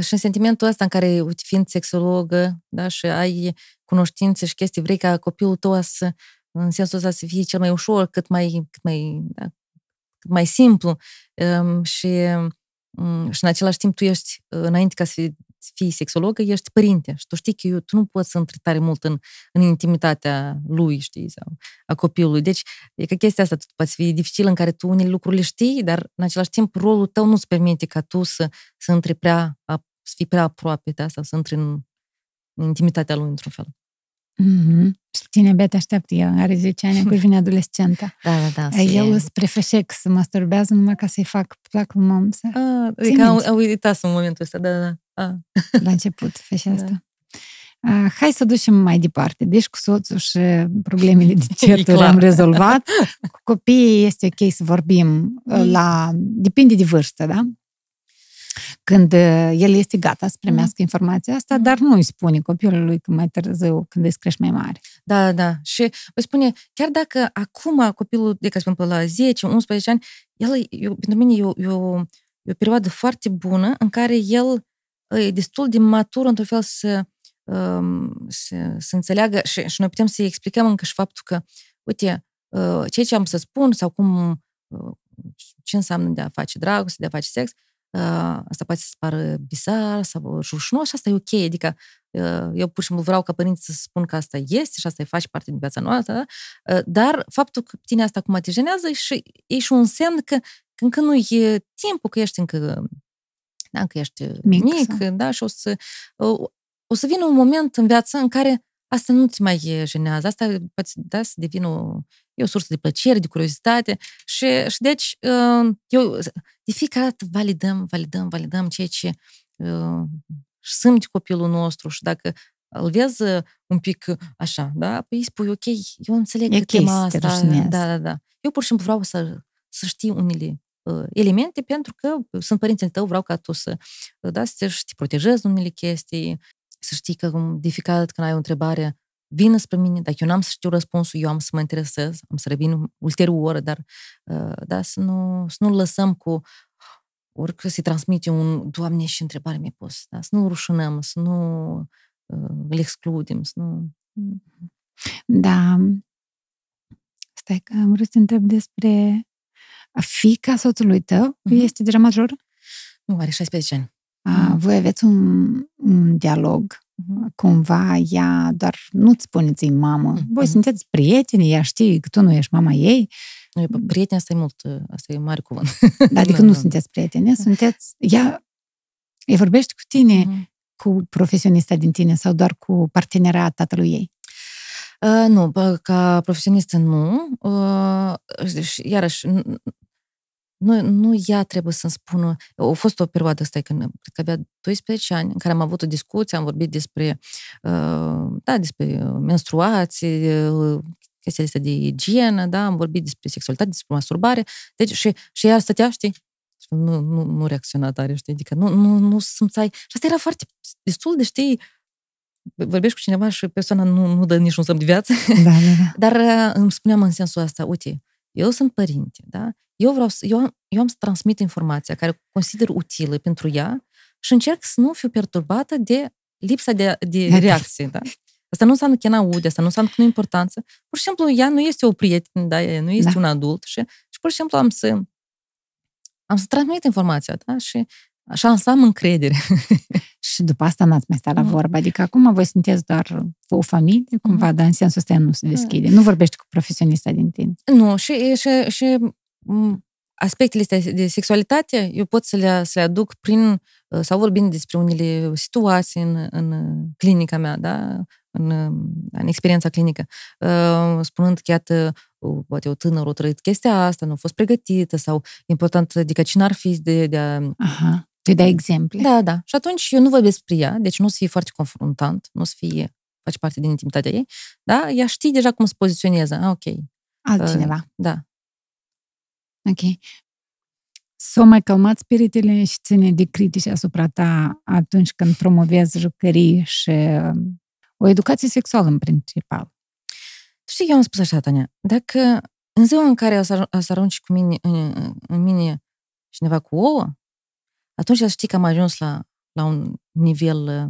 și în sentimentul ăsta în care, uite, fiind sexologă, da, și ai cunoștințe și chestii, vrei ca copilul tău să, în sensul ăsta, să fie cel mai ușor, cât mai, cât mai, da, cât mai simplu. Um, și, um, și în același timp tu ești, înainte ca să fii fii sexologă, ești părinte și tu știi că eu, tu nu poți să intri tare mult în, în intimitatea lui, știi, sau a copilului. Deci, e că chestia asta poate fi dificil în care tu unele lucruri le știi, dar în același timp rolul tău nu-ți permite ca tu să, să intri prea, să fii prea aproape de asta, să intri în, în intimitatea lui într-un fel. Mm-hmm. Și tine abia te așteaptă, el are 10 ani, acum [laughs] vine adolescentă. Da, da, da. El îți prefășec să masturbează numai ca să-i fac plac lui mamă. Să... Ah, e că au uitat în momentul ăsta, da, da. Ah. [laughs] La început, face asta. Da. Uh, hai să ducem mai departe. Deci cu soțul și problemele de [laughs] certuri am rezolvat. [laughs] Cu copiii este ok să vorbim mm. la... Depinde de vârstă, da? când uh, el este gata să primească mm. informația asta, mm. dar nu îi spune copilului că mai târziu, când îi crești mai mare. Da, da. Și îi spune, chiar dacă acum copilul, de ca spun, la 10-11 ani, el, eu, pentru mine e o, e, o, e o perioadă foarte bună în care el e destul de matur într-un fel să, um, să, să înțeleagă și, și noi putem să-i explicăm încă și faptul că, uite, uh, ceea ce am să spun sau cum, uh, ce înseamnă de a face dragoste, de a face sex, asta poate să pară bizar sau rușinos și asta e ok, adică eu pur și simplu vreau ca părinții să spun că asta este și asta e face parte din viața noastră, dar faptul că tine asta acum te jenează e și, e și un semn că, că încă nu e timpul, că ești încă da, că ești mic, mic da, și o să, o să vină un moment în viață în care asta nu ți mai jenează, asta poate da, să devină o, e o sursă de plăcere, de curiozitate și, și deci uh, eu de fiecare dată validăm, validăm, validăm ceea ce uh, simte copilul nostru și dacă îl vezi un pic așa, da, păi spui, ok, eu înțeleg e că tema asta, da, da, da. Eu pur și simplu vreau să, să știi unele uh, elemente pentru că sunt părintele tău, vreau ca tu să, da, să te protejezi unele chestii, să știi că de fiecare dată când ai o întrebare, vină spre mine, dacă eu n-am să știu răspunsul, eu am să mă interesez, am să revin ulterior, dar uh, da, să nu, să nu lăsăm cu orică se transmite un, Doamne, și întrebare mi-ai pus, da? să nu rușinăm, să nu uh, îl excludem, să nu... Da. Stai că am vrut să întreb despre fica soțului tău, uh-huh. este deja major? Nu, are 16 ani. A, voi aveți un, un dialog cumva ea doar nu-ți spune ți mamă. Mm-hmm. Voi sunteți prieteni, ea știe că tu nu ești mama ei. Prieteni, asta e mult, asta e mare cuvânt. Da, [laughs] adică nu sunteți prieteni, sunteți... Ea, ea vorbește cu tine, mm-hmm. cu profesionista din tine sau doar cu partenera tatălui ei? Uh, nu, ca profesionistă nu. Uh, iarăși, nu, nu ea trebuie să-mi spună, a fost o perioadă asta, când cred că avea 12 ani, în care am avut o discuție, am vorbit despre, uh, da, despre menstruații, uh, chestiile astea de igienă, da, am vorbit despre sexualitate, despre masturbare, deci și, și ea stătea, știi, nu, nu, nu reacționa tare, știi, adică nu, nu, nu simțai, și asta era foarte, destul de, știi, vorbești cu cineva și persoana nu, nu dă niciun semn de viață, [laughs] da, da, da. dar îmi spuneam în sensul ăsta, uite, eu sunt părinte, da? Eu vreau să, eu, eu am să transmit informația care consider utilă pentru ea și încerc să nu fiu perturbată de lipsa de, de reacție, da? Asta nu înseamnă că n-aude, asta nu înseamnă că nu e importanță. Pur și simplu, ea nu este o prietenă, da? Ea nu este da. un adult și, și pur și simplu am să am să transmit informația, da? Și așa să am încredere. [laughs] Și după asta n-ați mai stat la Mm. vorbă. Adică acum voi sunteți doar o familie, cumva, Mhm. dar în sensul ăsta nu se deschide. Nu vorbești cu profesionista din tine. Nu, și, și, și m, aspectele astea de sexualitate eu pot să le, să le aduc prin, uh, sau vorbind despre unele situații în, în clinica mea, da? în, în experiența clinică, uh, spunând că, iată, o, poate o tânără a trăit chestia asta, nu a fost pregătită sau important, adică cine ar fi de, de a... Aha. Tu dai exemple. Da, da. Și atunci eu nu vorbesc despre ea, deci nu o să fie foarte confruntant, nu o să fie, face parte din intimitatea ei, da? Ea știe deja cum să poziționeze. Ah, ok. Altcineva. Da. Ok. S-au mai calmat spiritele și ține de critici asupra ta atunci când promovezi jucării și um, o educație sexuală în principal. Tu știi, eu am spus așa, Tania, dacă în ziua în care o să, ar- o să arunci cu mine, în, în mine cineva cu ouă, atunci să știi că am ajuns la, la un nivel...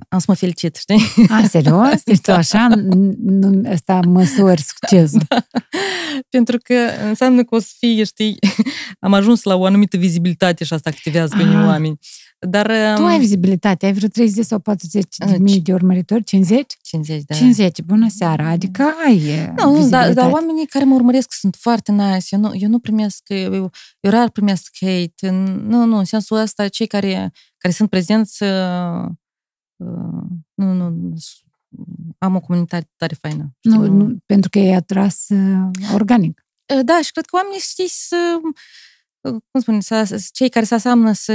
uh, Am să mă felicit, știi? A, serios? [laughs] Deci tu așa, n- nu, ăsta măsori succesul. Pentru că înseamnă că o să fie, știi, [laughs] am ajuns la o anumită vizibilitate și asta activează pe unii Aha. oameni. Dar... Tu um, ai vizibilitate, ai vreo 30 sau 40 de Uh, mii de urmăritori? 50? 50, da. 50, bună seara, adică ai e, Nu, dar, vizibilitate. dar oamenii care mă urmăresc sunt foarte nice. Eu nu, eu nu primesc, eu, eu rar primesc hate. Nu, nu, în sensul ăsta, cei care, care sunt prezenți, uh, uh, nu, nu, s- am o comunitate tare faină. știi, Nu, nu, pentru că e atras uh, organic. Uh, Da, și cred că oamenii, știi, să, uh, cum spune, să, cei care se aseamnă să,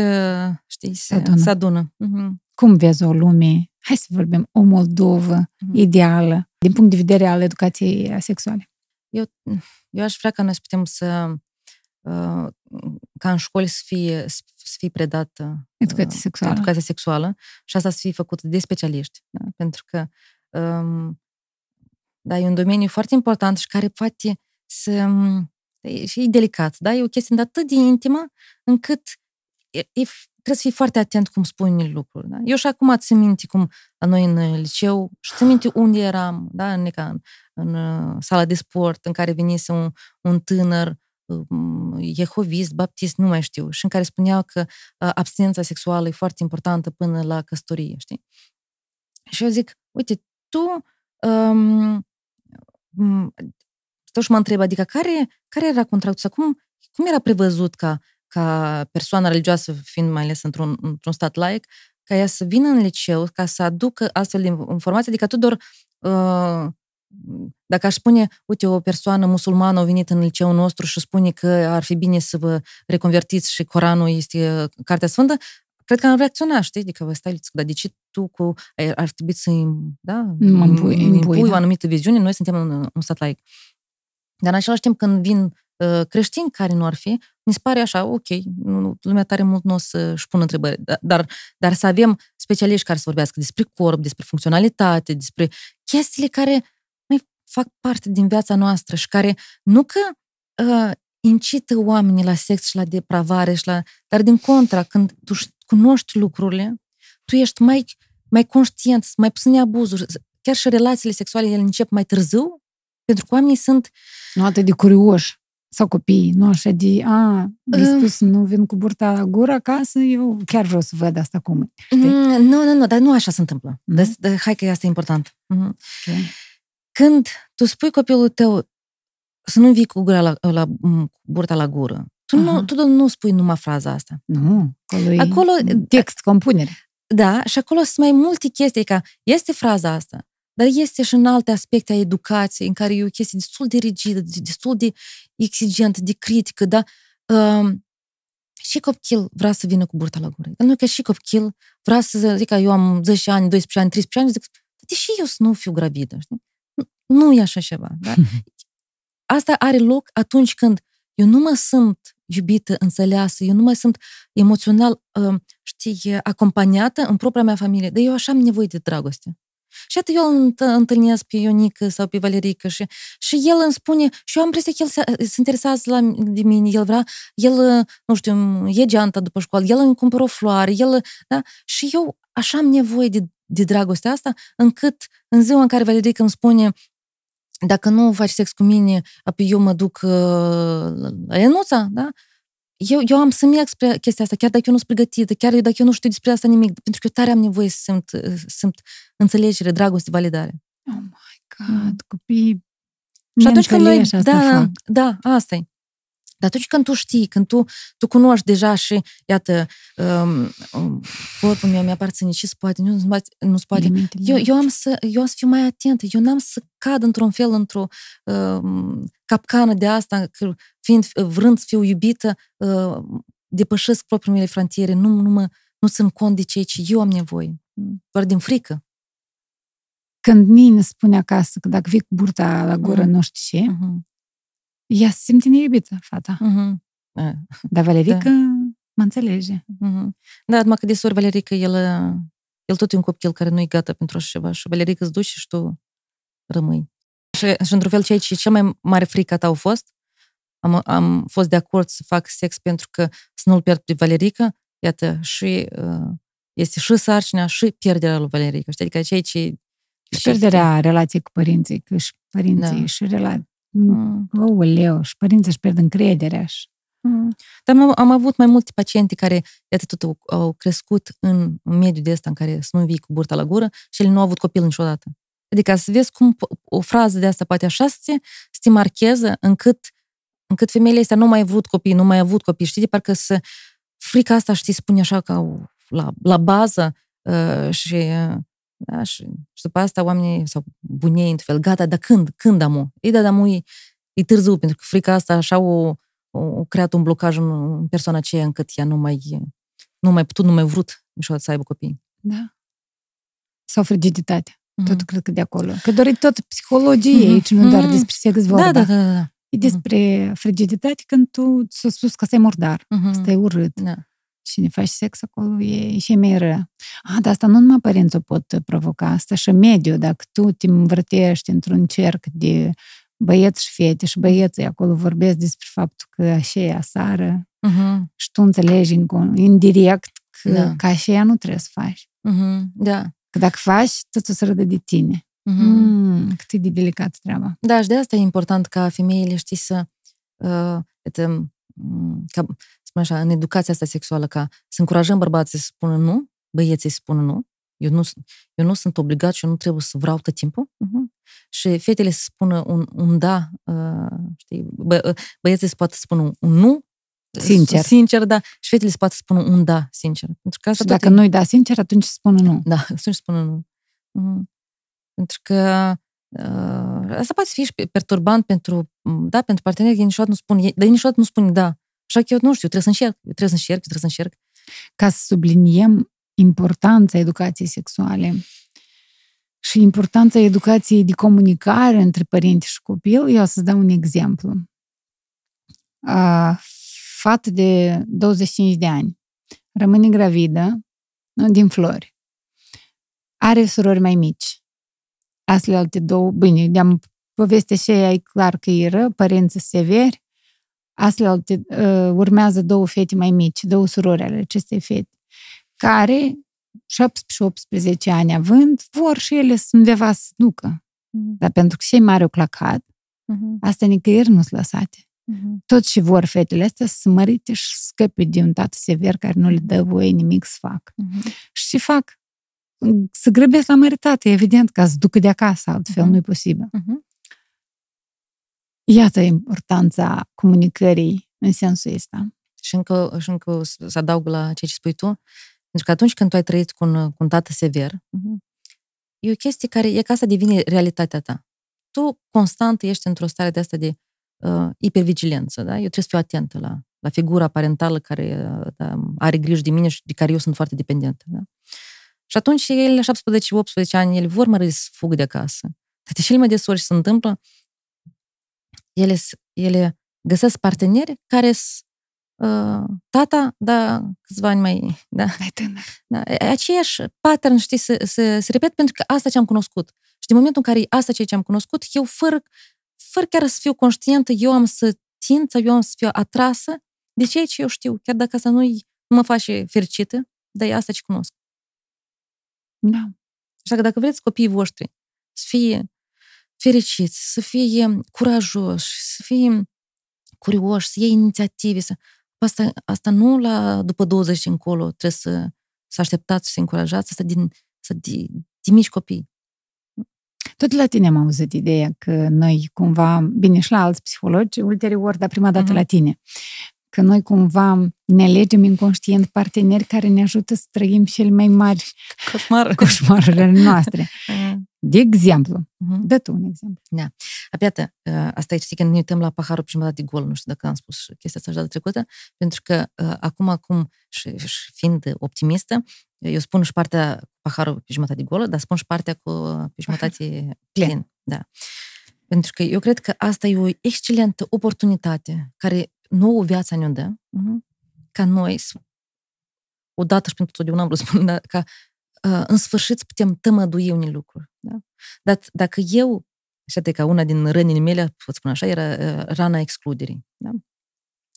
știi, să, Se adună. să adună. Mhm. Cum vezi o lume, hai să vorbim, o Moldovă Mhm. ideală, din punct de vedere al educației sexuale? Eu, eu aș vrea ca noi să putem să, uh, ca în școli să fie, să fie predată Educație uh, sexuală. educația sexuală și asta să fie făcută de specialiști. Da? Pentru că um, da, e un domeniu foarte important și care poate să... E, și e delicat, da? E o chestie atât de intimă încât e, e, trebuie să fii foarte atent cum spui unele lucruri. Da? Eu și acum țin minte cum la noi în liceu și țin minte unde eram, da? în, ca în, în uh, sala de sport în care venise un, un tânăr um, jehovist, baptist, nu mai știu, și în care spuneau că uh, abstinența sexuală e foarte importantă până la căsătorie, știi? Și eu zic, uite, tu um, m, stau și mă întreb, adică care, care era contractul sau cum, cum era prevăzut ca, ca persoana religioasă, fiind mai ales într-un, într-un stat laic, ca ea să vină în liceu, ca să aducă astfel de informații, adică tu doar uh, dacă aș spune, uite, o persoană musulmană a venit în liceul nostru și spune că ar fi bine să vă reconvertiți și Coranul este uh, Cartea Sfântă, cred că am reacționat, știi? Adică, vă stai, dar de ce tu cu, ar, ar trebui să da, Mă impui- îmi impui, impui da. o anumită viziune, noi suntem un, un stat laic. Dar în același timp, când vin uh, creștini care nu ar fi, mi se pare așa, ok, nu, lumea tare mult nu o să-și pună întrebări, dar, dar, dar să avem specialiști care să vorbească despre corp, despre funcționalitate, despre chestiile care mai fac parte din viața noastră și care nu că uh, incită oamenii la sex și la depravare, și la, dar din contra, când tu ș- cunoști lucrurile, tu ești mai, mai conștient, mai puține abuzuri, chiar și relațiile sexuale ele încep mai târziu, pentru că oamenii sunt Nu atât de curioși sau copiii, nu așa de, a, mi Uh. spus, nu vin cu burta la gură acasă, eu chiar vreau să văd asta cum e. Știi? Mm, Nu, nu, nu, dar nu așa se întâmplă. Nu? Deci, de, hai că asta e important. Mhm. Ok. Când tu spui copilul tău să nu vii cu, gura la, la, m, cu burta la gură, tu Aha. nu, tu nu spui numai fraza asta. Nu, acolo e Acolo- text, compunere. Da, și acolo sunt mai multe chestii, ca este fraza asta, dar este și în alte aspecte a educației, în care e o chestie destul de rigidă, de- destul de exigentă, de critică, da? Um, și copil vrea să vină cu burta la gură. Dar nu că și copil vrea să zic că eu am 10 ani, 12 ani, 13 ani, zic, de și eu să nu fiu gravidă, știi? Nu- Nu e așa ceva, da? [laughs] Asta are loc atunci când eu nu mă simt iubită, înțeleasă, eu nu mă simt emoțional, uh, știi, acompaniată în propria mea familie, dar eu așa am nevoie de dragoste. Și atât eu îl înt- întâlnesc pe Ionică sau pe Valerică și, și el îmi spune, și eu am impresia că el se, se interesează la, de mine, el vrea, el, nu știu, e geanta după școală, el îmi cumpără o floare, el, da? Și eu așa am nevoie de, de dragostea asta, încât în ziua în care Valerică îmi spune, dacă nu faci sex cu mine, apoi eu mă duc uh, la Enuța, da? eu, eu am să merg spre chestia asta, chiar dacă eu nu sunt pregătită, chiar dacă eu nu știu despre asta nimic, pentru că eu tare am nevoie să simt, simt înțelegere, dragoste, validare. Oh my God, copii Și atunci când noi, asta da, fac. da, asta e. Dar atunci când tu știi, când tu, tu cunoști deja și, iată, um, um, corpul meu mi-aparține și spate, nu spate, nu spate. Limitele. Eu, eu, am să, eu am să fiu mai atentă, eu n-am să cad într-un fel, într-o um, capcană de asta, că fiind, vrând să fiu iubită, uh, depășesc propriile mele frontiere, nu, nu, mă, nu țin cont de ceea ce eu am nevoie, doar din frică. Când mine spune acasă că dacă vii cu burta la gură, Mhm. nu știu ce, Uh-huh. Ea se simte neiubită, fata. Uh-huh. Dar Valerica mă înțelege. Uh-huh. Da, numai că de sori Valerica, el, uh, el tot e un copil care nu e gata pentru așa ceva și Valerica îți duci și tu rămâi. Și, și într-un fel, ceea ce cea mai mare frică ta au fost, am, am fost de acord să fac sex pentru că să nu-l pierd pe Valerica, iată, și uh, este și sarcina și pierderea lui Valerica. Știi? Adică ceea ce... Și pierderea relației cu părinții, că și părinții Da. și relații. Mm. Ouleu, și părinții își pierd încrederea. Și... Mm. Dar am, am avut mai multe paciente care, iată, tot au, au crescut în un mediu de ăsta în care să nu vii cu burta la gură și ele nu au avut copil niciodată. Adică să vezi cum po- o frază de asta poate așa să te, să te marcheze încât, încât femeile astea nu mai au vrut copii, nu mai au avut copii, știi, de parcă să frica asta, știi, spune așa ca o- la, la bază uh, și, uh, da, și, și după asta oamenii sau bunei, în fel, gata, dar când? Când amu? Ei, da, dar amu e, e târziu, pentru că frica asta așa o, o, o creat un blocaj în, în persoana aceea încât ea nu mai, nu mai putut, nu mai vrut niciodată să aibă copii. Da. Sau frigiditate. Mhm. Tot cred că de acolo. Că doar e tot psihologie Mhm. aici, nu doar Mhm. despre sex vorba. Da, da, da, da. E despre frigiditate când tu ți-ai spus că stai murdar, Mhm. stai urât Da. Și ne faci sex acolo, e și mai rău. Ah, dar asta nu numai părinții o pot provoca, asta și mediul. Dacă tu te învârtești într-un cerc de băieți și fete și băieții acolo vorbesc despre faptul că așa e asară Mhm. și tu înțelegi în- indirect că, Da. că așa nu trebuie să faci. Mhm. Da. Că dacă faci, tot o să râdă de tine. Mhm. Mm, cât e de delicat treaba. Da, și de asta e important ca femeile, știi, să, uh, uite, m, ca, spun așa, în educația asta sexuală, ca să încurajăm bărbații să spună nu, băieții să spună nu, eu nu, sunt- eu nu sunt obligat și eu nu trebuie să vreau tot timpul. Uh-huh. Și fetele să spună un, un da, uh, știi, bă, băieții să poată spune un, un nu, Sincer. Sincer, da. Și fetele să poată spune un da, sincer. Pentru că asta Și tot dacă e- nu-i da sincer, atunci spune nu. da, [laughs] atunci spună nu. Mhm. Pentru că uh, asta poate fi și perturbant pentru, da, pentru parteneri, ei niciodată nu spun, ei- dar ei niciodată nu spun da. Așa că eu nu știu, trebuie să încerc, eu trebuie să încerc, eu trebuie să încerc. Ca să subliniem importanța educației sexuale și importanța educației de comunicare între părinți și copil, eu o să-ți dau un exemplu. A, fată de 25 de ani rămâne gravidă nu, din flori. Are surori mai mici. Astea alte două, bine, de-am povestea și aia e clar că e rău, părinții severi, Astea alte, uh, urmează două fete mai mici, două surori ale acestei fete, care 17-18 ani având, vor și ele să undeva să se ducă. Dar pentru că cei mari au clacat, Mhm. asta nicăieri nu sunt lăsate. Mhm. Tot și vor fetele astea să se mărite și să scăpe de un tată sever care nu le dă voie nimic să facă. Mhm. Și ce fac? Să grăbesc la măritate, evident, ca să ducă de acasă, altfel Mhm. nu e posibil. Mhm. Iată importanța comunicării în sensul ăsta. Și încă, și încă o să să adaug la ceea ce spui tu, pentru că atunci când tu ai trăit cu un, cu un tată sever, mhm, e o chestie care e ca asta devine realitatea ta. Tu constant ești într-o stare de asta de uh, hipervigilență, da? Eu trebuie să fiu atentă la, la figura parentală care uh, da, are grijă de mine și de care eu sunt foarte dependentă, da? Și atunci el, la 17-18 ani, ele vor mări să fugă de acasă. Dar de cele mai des ori se întâmplă, ele, s- ele găsesc parteneri care sunt uh, tata, da, câțiva ani mai, da, Mai tânăr. da, e- aceeași pattern, știi, se, se, se repet pentru că asta ce am cunoscut. Și din momentul în care e asta ceea ce am cunoscut, eu fără, fără chiar să fiu conștientă, eu am să țin sau eu am să fiu atrasă de ceea ce eu știu, chiar dacă asta nu, nu mă face fericită, dar e asta ce cunosc. Da. Așa că dacă vreți copiii voștri să fie fericiți, să fie curajoși, să fie curioși, să iei inițiative, să... asta, asta nu la după 20 încolo trebuie să, să așteptați și să încurajați, asta din, să di, din mici copii. Tot la tine am auzit ideea că noi cumva, bine și la alți psihologi, ulterior, dar prima dată Mhm. la tine, că noi cumva ne alegem inconștient parteneri care ne ajută să trăim cele mai mari Coșmar. coșmarurile noastre. [laughs] De exemplu, Mhm. dă tu un exemplu. Iată, asta e, știi, când ne uităm la paharul pe jumătate de gol, nu știu dacă am spus chestia asta și data trecută, pentru că uh, acum, acum și, și fiind optimistă, eu spun și partea cu paharul pe jumătate de gol, dar spun și partea cu pe jumătate plin. Da. Pentru că eu cred că asta e o excelentă oportunitate care nouă viața ne-o dă, uh-huh, ca noi, să- odată și pentru totdeauna am vrut să spun, da, ca uh, în sfârșit să putem tămădui unele lucruri. Da? Dar dacă eu și atât ca una din rănile mele, pot spune așa, era uh, rana excluderii. Da?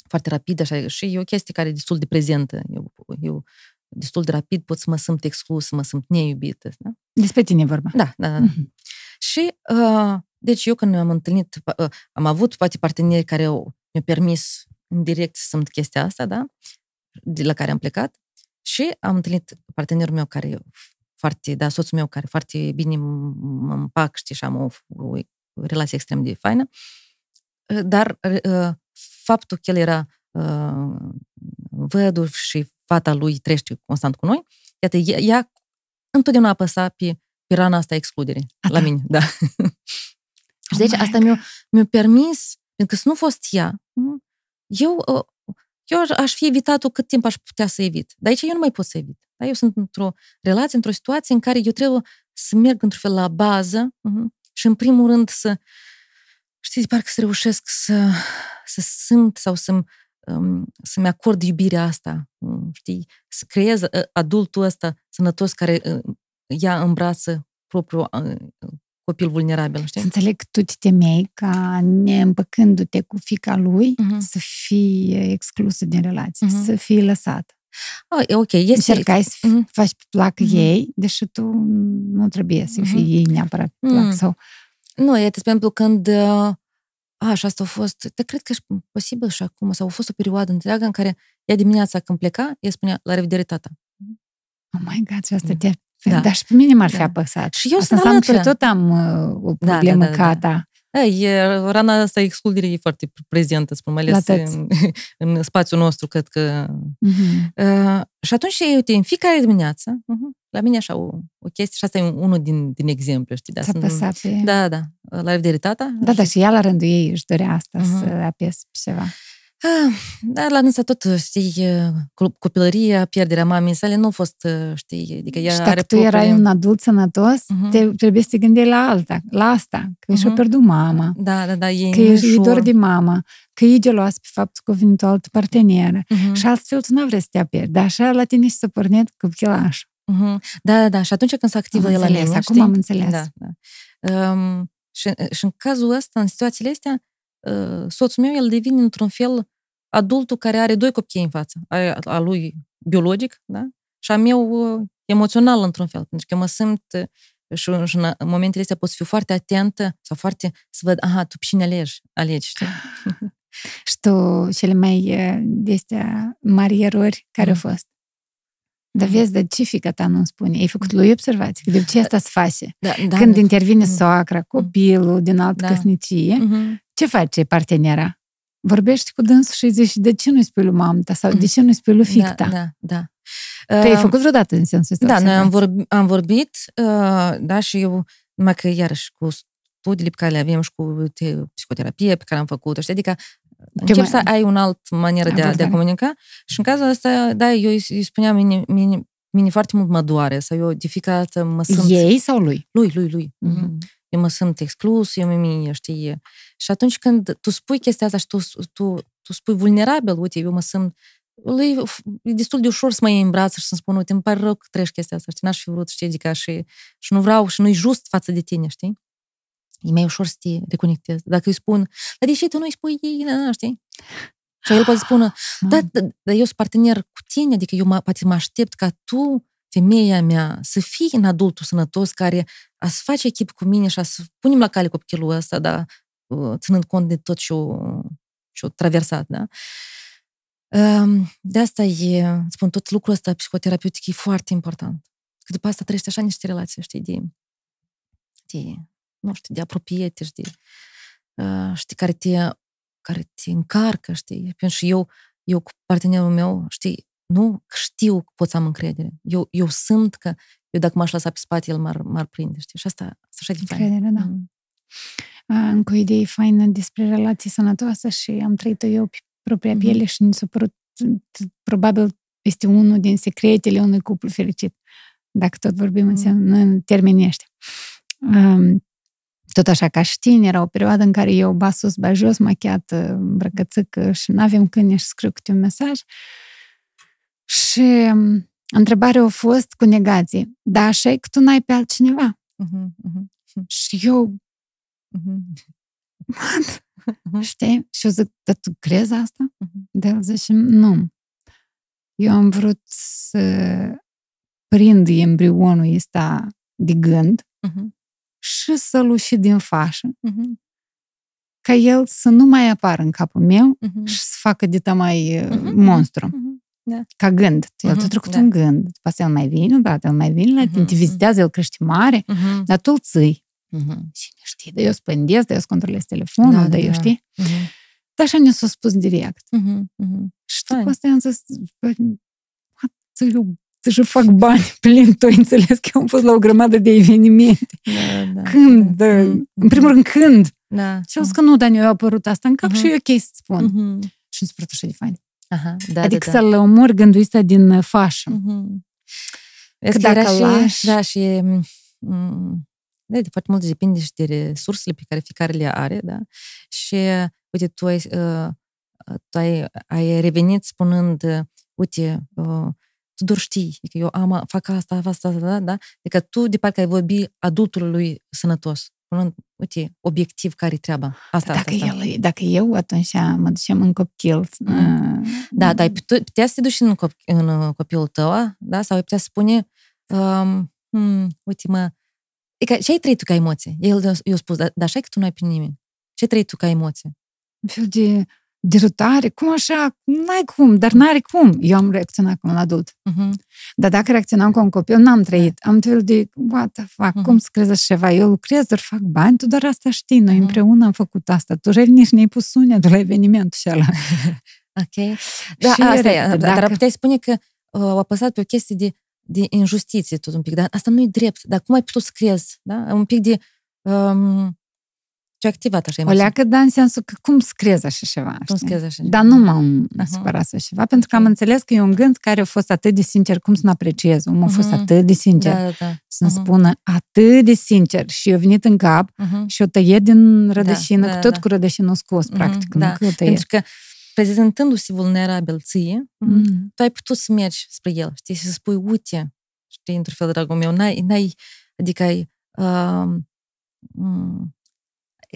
Foarte rapid, așa, și e o chestie care e destul de prezentă. Eu, eu destul de rapid pot să mă simt exclus, să mă simt neiubită. Da? Despre tine e vorba. Da, da, da. Mhm. Și, uh, deci eu când am întâlnit, uh, am avut poate parteneri care au, mi-au permis în direct să simt chestia asta, da? De la care am plecat. Și am întâlnit partenerul meu care foarte, da, soțul meu care foarte bine m- mă împac, știi, și am o, o relație extrem de faină. Uh, Dar uh, faptul că el era uh, văduv și fata lui trăiește constant cu noi, iată, ea, ea întotdeauna apăsa pe, pe rana asta a excluderii A la ta. mine, da. și deci my asta mi-a, mi-a permis, pentru că să nu fost ea, nu, eu, uh, eu aș- aș fi evitat-o cât timp aș putea să evit. Dar aici eu nu mai pot să evit. Da? Eu sunt într-o relație, într-o situație în care eu trebuie să merg într-un fel la bază uh-huh, și în primul rând să, știți, parcă să reușesc să, să simt sau să um, să-mi acord iubirea asta, um, știi, să creez uh, adultul ăsta sănătos care uh, ia în brață propriul uh, copil vulnerabil, Să știi? înțeleg că tu te temei ca neîmpăcându-te cu fica lui Mhm. să fii exclusă din relație, Mhm. să fii lăsat. Ah, e ok, este... Încercai să Mhm. faci pe placă Mhm. ei, deși tu nu trebuie să Mhm. fii ei neapărat pe placă. Mm. Sau Nu, e, de exemplu, când... uh, A, și asta a fost... Dar cred că e posibil și acum, sau a fost o perioadă întreagă în care ea dimineața când pleca, ea spunea, la revedere, tata. Oh my God, și asta Mm. te... Da. Dar și pe mine m-ar fi Da. apăsat. Și eu asta sunt înseamnă că alături. tot am uh, o Da, da, problemă da, da, ca a da. ta. E, rana asta excluderii e foarte prezentă, spun, mai ales La toți. în, [laughs] în spațiul nostru, cred că... Mhm. Uh, și atunci, uite, în fiecare dimineață, uh-huh, la mine așa o, o chestie, și asta e un- unul din, din exemple, știi? Da, Ți-a sunt- apăsat pe... Da, da. La revedere, tata. Da, da, și ea la rândul ei își dorea asta, Mhm. să apese pe ceva. Ah, dar la însă tot, știi, co- copilăria, pierderea mamei sale nu a fost, știi, adică ea și are dacă tu erai propriile- un adult sănătos, Mhm. te, trebuie să te gândeai la alta, la asta, că și-a Mhm. pierdut mama, Da, da, da, e că e, e ușor. dor de mama, că e gelos pe faptul că a venit o altă parteneră. Mhm, Și altfel tu nu vrei să te aperi, dar așa la tine și s-a pornit copilaș. mhm. Da, da, da, și atunci când se activă Am el la înțeles, mine, acum știi? am înțeles. Da, da. Um, și, și în cazul ăsta, în situațiile astea, uh, soțul meu, el devine într-un fel adultul care are doi copii în față. A, a lui biologic, da? Și a meu uh, emoțional, într-un fel. Pentru că mă simt uh, și, și în în momentele astea pot să fiu foarte atentă sau foarte să văd, aha, tu pe cine alegi, alegi, știi? Și tu, cele mai eh, de astea mari erori care au Mhm. fost? Dar vezi, dar ce fica ta nu spune? Ai făcut lui observații? Că de ce asta se face? Da, da, Când da. intervine Mhm. soacra, copilul din altă Da. căsnicie, Mhm. Ce face partenera? Vorbești cu dânsul și îi zici, de ce nu-i spui lui mamă ta? Sau de ce nu-i spui lui fiica ta? Da, da, da. Tu ai Uh, făcut vreodată în sensul ăsta? Da, noi am, observații? vorbi, am vorbit, uh, da, și eu, numai că iarăși cu studiile pe care le avem și cu te, psihoterapie pe care am făcut-o, știi, adică încep mai- să ai un alt manieră de a, de a Abordare. comunica și în cazul ăsta, da, eu îi, îi spuneam, mine, mine, mine foarte mult mă doare sau eu de fiecare dată mă simt... Ei sau lui? Lui, lui, lui. Mhm. Eu mă simt exclus, eu mie, știi. Și atunci când tu spui chestia asta și tu, tu, tu spui vulnerabil, uite, eu mă simt lui e destul de ușor să mă iei în brațe și să-mi spun, uite, îmi pare rău că treci chestia asta, știi, n-aș fi vrut, știi, adică și, și nu vreau și nu-i just față de tine, știi? E mai ușor să te reconectezi. Dacă îi spun, dar deși tu nu-i spui ei, na, na, știi? Și el poate spune, da, da, dar eu sunt partener cu tine, adică eu mă, poate mă aștept ca tu, femeia mea, să fii în adultul sănătos care a să face echip cu mine și a să punem la cale copilul ăsta, da, ținând cont de tot ce-o, ce-o traversat, da? Um, de asta e, spun, tot lucrul ăsta psihoterapeutic e foarte important. Că după asta trăiești așa niște relații, știi, de, de nu știu, de apropiete, știi, uh, știi, care te, care te încarcă, știi, pentru că eu, eu cu partenerul meu, știi, nu știu că pot să am încredere. Eu, eu simt că eu dacă m-aș lăsa pe spate, el m-ar, m-ar prinde, știi? Și asta, asta așa de fain. Încredere, da. Mm. Încă o idee faină despre relații sănătoase și am trăit-o eu pe propria mm-hmm. piele și mi s-a părut probabil este unul din secretele unui cuplu fericit. Dacă tot vorbim mm-hmm. în, în termenii ăștia. Um, tot așa ca și tine, era o perioadă în care eu ba sus, ba jos, machiată, îmbrăcățică și nu avem câine și scriu câte un mesaj. Și întrebarea a fost cu negație. Da, așa e că tu n-ai pe altcineva. Uh-huh, uh-huh. Și eu... Uh-huh. [laughs] What? Știi? Și eu zic, dar tu crezi asta? Uh-huh. De el zice, nu. Eu am vrut să prind embrionul ăsta de gând uh-huh și să-l uși din fașă. Uh-huh. Ca el să nu mai apară în capul meu uh-huh. și să facă de mai uh-huh. monstru. Uh-huh. Da. Ca gând. El uh-huh. trecut da. un gând. După asta el mai vine, da, el mai vine la tine, uh-huh. te vizitează, el crește mare, uh-huh. dar tu îl ții. Uh-huh. Cine știe, dar eu spândesc, dar eu controlez telefonul, da, dar da, eu știi. Uh-huh. Dar așa ne s-a spus direct. Uh-huh. Uh-huh. Și după asta i-am zis, eu să fac bani [laughs] plin, tu înțeles că eu am fost la o grămadă de evenimente. Da, da, când? Da. Mm-hmm. În primul rând, când? Da. Și am zis că nu, Dani, eu a apărut asta în cap uh-huh. și e ok să spun. Uh-huh. Și îmi spărut așa de fain. Aha, da, adică da, da. să-l omor gândul ăsta din fașă. Uh-huh. Că dacă și, lași... Da, și mm, da, de foarte mult depinde și de resursele pe care fiecare le are, da? Și, uite, tu ai, uh, tu ai, ai revenit spunând, uh, uite, uh, tu doar știi, adică eu am, fac asta, fac asta, da, da? Adică tu de parcă ai vorbi adultului sănătos, spunând, uite, obiectiv care e treaba. Asta, dacă, asta, el, dacă eu atunci mă ducem în copil. Mm. Uh, da, dar putea să te duci în, cop- în copilul tău, da? Sau ai putea spune, um, hmm, uite, mă, adică, ce ai trăit tu ca emoție? El i-a spus, dar da, așa că tu nu ai pe nimeni. Ce ai trăit tu ca emoție? Un fel de derutare, cum așa, n-ai cum, dar n-are cum. Eu am reacționat ca un adult. Uh-huh. Dar dacă reacționam ca un copil, n-am trăit. Am fel de, what the fuck, uh-huh. cum să crezi așa ceva? Eu lucrez, doar fac bani, tu doar asta știi. Noi uh-huh. împreună am făcut asta. Tu nici ne-ai pus sunetul la evenimentul ăla. [laughs] ok. [laughs] Da, și asta e. Dacă... Dar puteai spune că uh, au apăsat pe o chestie de, de injustiție tot un pic. Dar asta nu e drept. Dar cum ai putut să crezi? Da? Un pic de... Um, ce activat așa emoții. O leacă, da, în sensul că cum screzi așa ceva. Cum screzi așa Dar nu m-am uh-huh. supărat așa ceva, pentru că am înțeles că e un gând care a fost atât de sincer, cum să nu apreciez. Omul uh-huh. a fost atât de sincer da, da, da. să-mi uh-huh. spună atât de sincer și eu venit în cap uh-huh. și o tăie din rădășină, da, da, tot da. cu rădășină scos, uh-huh. practic. Da. Nu că pentru că prezentându-se vulnerabil ție, uh-huh. tu ai putut să mergi spre el, știi, și să spui, uite, știi, într-un fel, dragul meu, n-ai, n-ai adică ai, uh,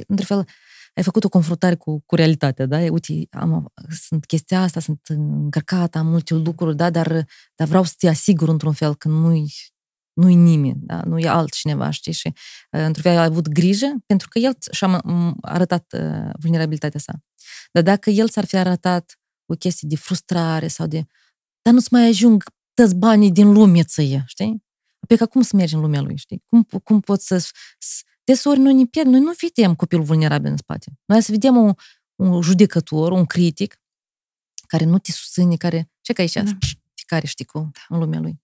într-un fel, ai făcut o confruntare cu, cu realitatea, da? Uite, am, sunt chestia asta, sunt încărcată, am multe lucruri, da? Dar, dar vreau să te asigur într-un fel că nu-i, nu-i nimeni, da? nu e altcineva, știi? Și într-un fel a avut grijă pentru că el și-a arătat uh, vulnerabilitatea sa. Dar dacă el s-ar fi arătat o chestie de frustrare sau de dar nu-ți mai ajung toți banii din lume ță știi? Pe că cum să mergi în lumea lui, știi? Cum, cum poți să, să Deseori noi ne pierd, noi nu vedem copilul vulnerabil în spate. Noi să vedem un, un judecător, un critic, care nu te susține, care... Ce că aici da. fiecare știi cu în lumea lui.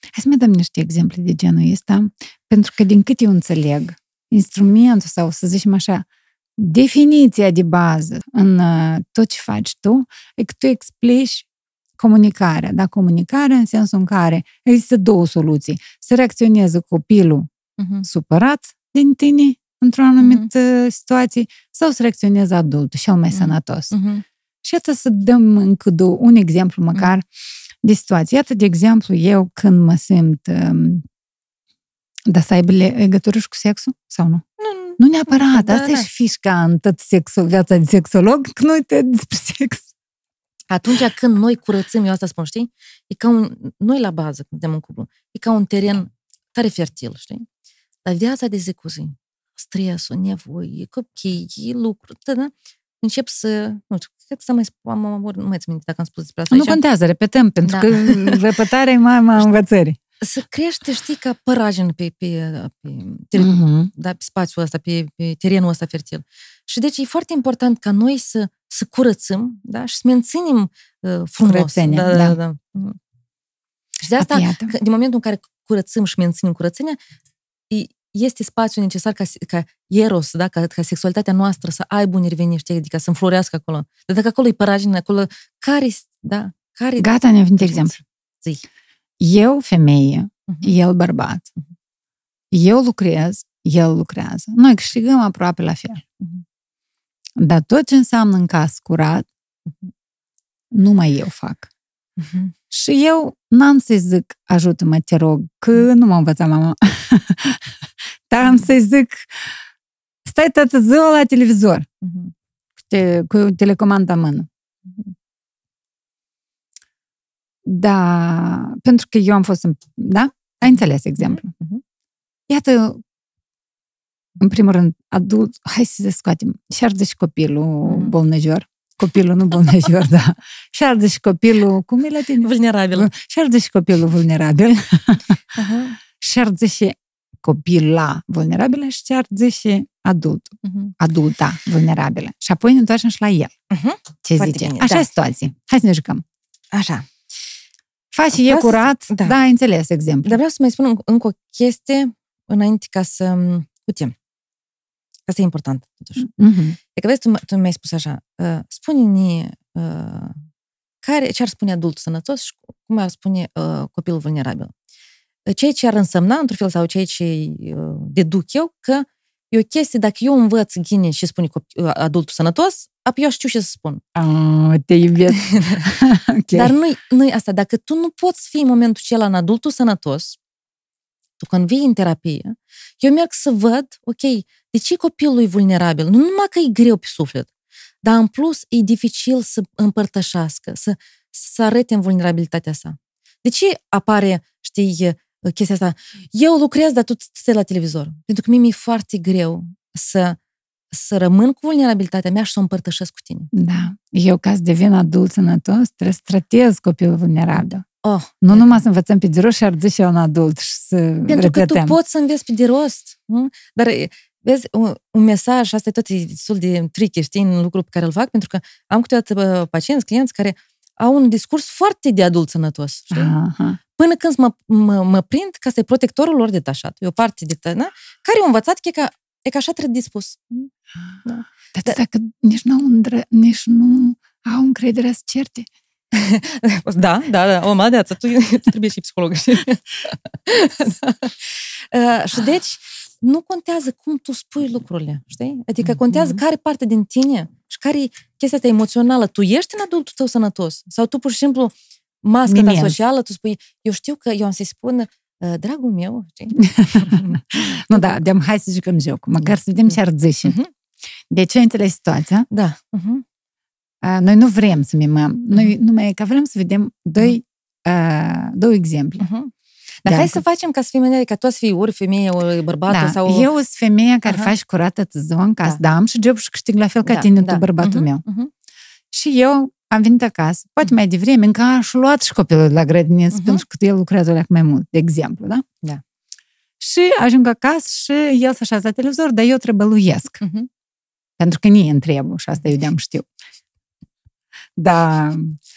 Hai să mai dăm niște exemple de genul ăsta, pentru că din cât eu înțeleg, instrumentul sau, să zicem așa, definiția de bază în uh, tot ce faci tu, e că tu explici comunicarea, da? Comunicarea în sensul în care există două soluții. Să reacționeze copilul uh-huh. supărat din tine într-o anumită uh-huh. situație sau să reacționezi adultul, cel mai uh-huh. sănătos. Uh-huh. Și atât să dăm încă două, un exemplu măcar uh-huh. de situație. Iată, de exemplu, eu când mă simt um, da să aibă legătură și cu sexul sau nu? Nu, nu neapărat. Da, Asta da. e și fișca în tot sexul, viața de sexolog, că nu uite despre sex. Atunci când noi curățăm, eu asta spun, știi? E ca un, noi la bază, când suntem în cuplu, e ca un teren tare fertil, știi? Dar viața de zi cu zi, stresul, nevoi, copii, lucruri, da, da? încep să, nu știu, cred că să mai spun, am, am, nu mai țin minte dacă am spus despre asta Nu aici. contează, repetăm, pentru Da. că repetarea e mama [laughs] învățării. Să crește, știi, ca părajin pe, pe, pe, pe, Mhm. da, pe spațiul ăsta, pe, pe terenul ăsta fertil. Și deci e foarte important ca noi să, să curățăm, da, și să menținem uh, frumos. Curățenia, da, da. da. da. Mhm. Și de asta, Iată. că, din momentul în care curățăm și menținem curățenia, e- este spațiu necesar ca, ca eros, da? ca, ca sexualitatea noastră să aibă un revenire, știi, adică să înflorească acolo. Dar dacă acolo e păragine, acolo, care da, care Gata, ne-am venit exemplu. Zi. Eu, femeie, Mhm. el bărbat. Eu lucrez, el lucrează. Noi câștigăm aproape la fel. Mhm. Dar tot ce înseamnă în caz curat, numai eu fac. Mhm. Și eu n-am să-i zic, ajută-mă, te rog, că nu m-a învățat mama. [laughs] Dar am să-i zic, stai toată ziua la televizor, Mhm. cu, te, cu telecomanda în mână. Da, pentru că eu am fost, în, da? Ai înțeles exemplu. Mhm. Iată, în primul rând, adult, hai să scoatem, șarde și copilul Mhm. bolnăjor. Copilul nu bolnăjor, da. [laughs] Șarde și copilul, cum e la tine? Vulnerabil. Șarde și copilul vulnerabil. [laughs] Aha. Șarde și copila vulnerabilă și șarde și adultul, Mhm. adulta vulnerabilă. Și apoi ne întoarcem și la el. Mhm. Ce Foarte zice? bine, Așa da. e situație. Hai să ne jucăm. Așa. Faci, e Vreau să- curat, da. da, ai înțeles exemplu. Dar vreau să mai spun înc- încă o chestie înainte ca să... Uite, asta e important, totuși. Mhm. E că vezi, tu, m- tu mi-ai spus așa, uh, spune-ne uh, care, ce ar spune adultul sănătos și cum ar spune uh, copilul vulnerabil. Uh, Ceea ce ar însemna, într-un fel, sau ceea ce uh, deduc eu, că e o chestie, dacă eu învăț ghine și spune copi- uh, adultul sănătos, apoi eu știu ce să spun. Oh, te iubesc. [laughs] okay. Dar nu-i, nu asta. Dacă tu nu poți fi în momentul acela în adultul sănătos, tu când vii în terapie, eu merg să văd, ok, de ce copilul e vulnerabil? Nu numai că e greu pe suflet, dar în plus e dificil să împărtășească, să, să arate în vulnerabilitatea sa. De ce apare, știi, chestia asta? Eu lucrez, dar tu stai la televizor. Pentru că mie mi-e foarte greu să, să rămân cu vulnerabilitatea mea și să o împărtășesc cu tine. Da. Eu, ca să devin adult sănătos, trebuie să tratez copilul vulnerabil. Oh, Nu numai să învățăm pe de rost și ar zice un adult și să Pentru că tu repetăm. poți să înveți pe de rost. nu? Dar, e, vezi, un, un mesaj, asta e tot e destul de tricky, știi, în lucrul pe care îl fac, pentru că am câteodată bă, pacienți, clienți care au un discurs foarte de adult sănătos, știi? Aha. Până când mă, mă, mă prind că asta e protectorul lor detașat. E o parte de tăna, care au învățat că e, ca, e ca așa trebuie dispus. Dar dacă nici nu, au îndră, nici nu au încredere să certe. [laughs] Da, da, da, o madeață, tu trebuie și psiholog, știi? [laughs] Uh, și deci, nu contează cum tu spui lucrurile, știi? Adică contează care parte din tine și care e chestia asta emoțională. Tu ești în adultul tău sănătos? Sau tu pur și simplu masca ta Mimezi. socială, tu spui, eu știu că eu am să-i spun, uh, dragul meu, știi? [laughs] Nu, da, de hai să jucăm joc, măcar să vedem ce ar zice. Mhm. Deci, ai înțeles situația. Da. Uh-huh. A, Noi nu vrem să mimăm. Noi numai că vrem să vedem doi, a, două exemple. Uh-huh. Dar Da, hai că- să facem ca să fim în ca toți să fii ori femeie, ori bărbat, Da, sau... eu sunt femeia care Aha. faci curată ziua în casă, Da. da. am și job și câștig la fel ca Da, tine, da. tu, bărbatul Mhm, meu. mhm. Și eu am venit acasă, poate mai devreme, încă aș luat și copilul de la grădiniță, Mhm. pentru că el lucrează la mai mult, de exemplu, da? Da. Și ajung acasă și el se așează la televizor, dar eu trebăluiesc. Mhm. Pentru că nie îmi trebuie și asta eu de-am știu. Dar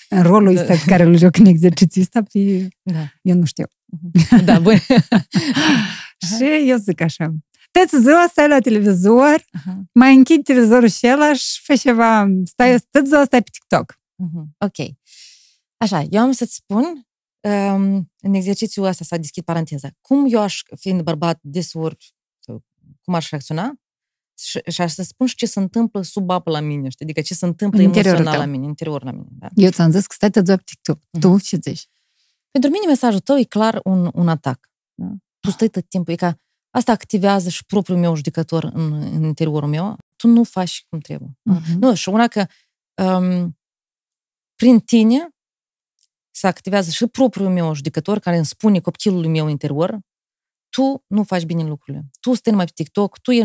în rolul Da. ăsta pe [laughs] care îl joc în exercițiul ăsta, pe- Da. eu nu știu. Da, bun. [laughs] Și eu zic așa, Toată ziua stai la televizor, Aha. mai închid televizorul și ăla și fă ceva, stai, tot ziua stai pe TikTok. Mhm. Ok. Așa, eu am să-ți spun, um, în exercițiul ăsta s-a deschis paranteza, cum eu aș, fiind bărbat, desori, sau cum aș reacționa, și, și aș să spun și ce se întâmplă sub apă la mine, știi? Adică ce se întâmplă În interiorul emoțional la tău. mine, în interior la mine. Da? Eu ți-am zis că stai tot ziua pe TikTok. Tu ce zici? Pentru mine mesajul tău e clar un, un atac. Da? Tu stai tot timpul, e ca asta activează și propriul meu judecător în, în interiorul meu. Tu nu faci cum trebuie. Mhm. Nu, și una că um, prin tine se activează și propriul meu judecător care îmi spune copilului meu interior tu nu faci bine lucrurile. Tu stai numai pe TikTok, tu, e,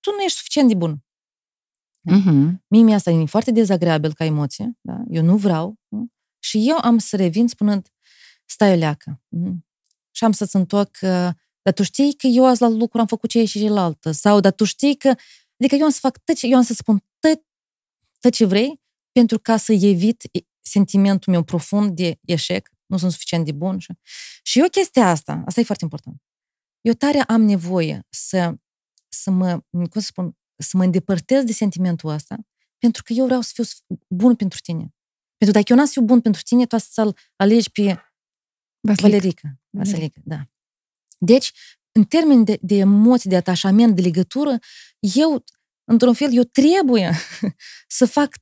tu nu ești suficient de bun. Mhm. Mie mi asta e foarte dezagreabil ca emoție, da? eu nu vreau. Nu? Și eu am să revin spunând, stai o leacă. Mhm. Și am să-ți întorc, uh, dar tu știi că eu azi la lucru am făcut ce și cealaltă. Sau, dar tu știi că... Adică eu am să fac tot ce, eu am să spun tot, tot ce vrei pentru ca să evit e- sentimentul meu profund de eșec, nu sunt suficient de bun. Și, și eu chestia asta, asta e foarte important. Eu tare am nevoie să, să mă, cum să spun, să mă îndepărtez de sentimentul ăsta, pentru că eu vreau să fiu bun pentru tine. Pentru că dacă eu n-am să fiu bun pentru tine, tu să-l alegi pe Vasilic. Valerica. Vasilica, da. Deci, în termen de, de emoții, de atașament, de legătură, eu, într-un fel, eu trebuie [laughs] să fac,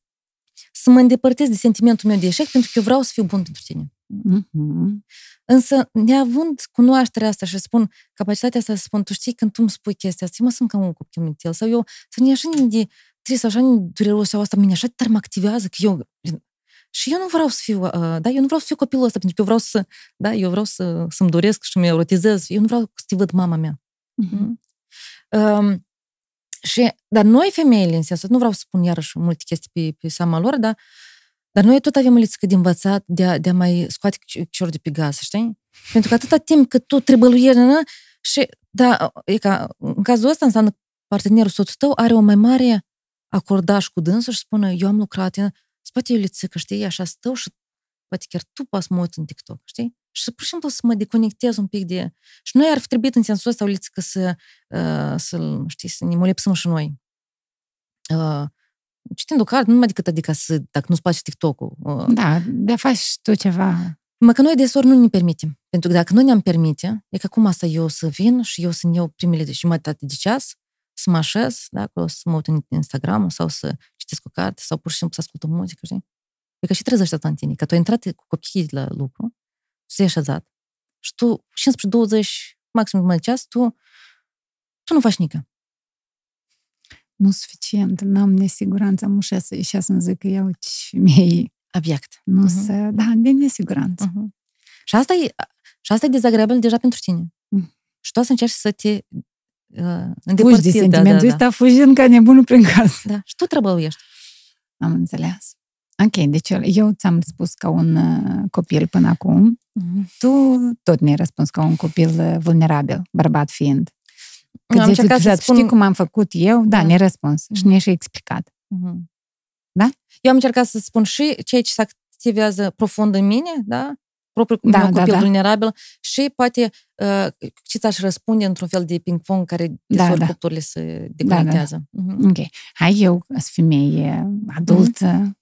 să mă îndepărtez de sentimentul meu de eșec, pentru că eu vreau să fiu bun pentru tine. Mhm. Însă, neavând cunoașterea asta și să spun, capacitatea asta să spun, tu știi, când tu îmi spui chestia asta, eu mă sunt ca un copil mintel, sau eu, să ne așa de trist, așa de dureros, sau asta, mine așa de tare mă activează, că eu, și eu nu vreau să fiu, uh, da, eu nu vreau să fiu copilul ăsta, pentru că eu vreau să, da, eu vreau să, să-mi doresc și să-mi erotizez, eu nu vreau să te văd mama mea. Mhm. Um, și, dar noi femeile, în sensul, nu vreau să spun iarăși multe chestii pe, pe seama lor, dar, dar noi tot avem o lițică de învățat de a, de a mai scoate ciorul de pe gaz, știi? Pentru că atâta timp cât tu trebuie și, da, e ca, în cazul ăsta înseamnă că partenerul soțul tău are o mai mare acordaj cu dânsul și spune, eu am lucrat, în- spate eu lițică, știi, așa stau și poate chiar tu poți să mă uit în TikTok, știi? Și pur și simplu să mă deconectez un pic de... Și noi ar fi trebuit în sensul ăsta, o lițică, să, uh, să, știi, să ne molipsăm și noi. Uh, citind o carte, nu numai decât adică să, dacă nu-ți place TikTok-ul. Uh, Da, de a faci tu ceva. Mă că noi desori nu ne permitem. Pentru că dacă nu ne-am permite, e că acum asta eu să vin și eu să-mi iau primele de jumătate de ceas, să mă așez, da, acolo să mă uit în Instagram sau să citesc o carte sau pur și simplu să ascult o muzică, știi? E că și trezește asta în tine, că tu ai intrat cu copiii la lucru, și te-ai așezat și tu 15-20, maxim mai ceas, tu, tu nu faci nică. Nu suficient, n-am nesiguranță, am ușa să ieșea să-mi zic că iau ce femeie. Abiect. Nu Mhm. să... Da, de nesiguranță. Uh-huh. Și asta e, și asta e dezagreabil deja pentru tine. Mm. Și tu să încerci să te uh, Fugi îndepărtezi. de da, sentimentul da, da. ăsta, fugind ca nebunul prin casă. Da. Și tu trăbăluiești. Am înțeles. Ok, deci eu ți-am spus ca un uh, copil până acum. Mm-hmm. Tu tot ne-ai răspuns ca un copil uh, vulnerabil, bărbat fiind. Că Am zici, încercat să exact, spun- știi cum am făcut eu? Da, Da. ne-ai răspuns. Și Mhm. ne-ai și explicat. Mhm. Da? Eu am încercat să spun și ceea ce se activează profund în mine, da? Propriul Da, meu da, copil da. vulnerabil și poate uh, ce ți-aș răspunde într-un fel de ping-pong care Da, deseori da. cuplurile se deconectează. Mhm. Ok. Hai, eu sunt femeie adultă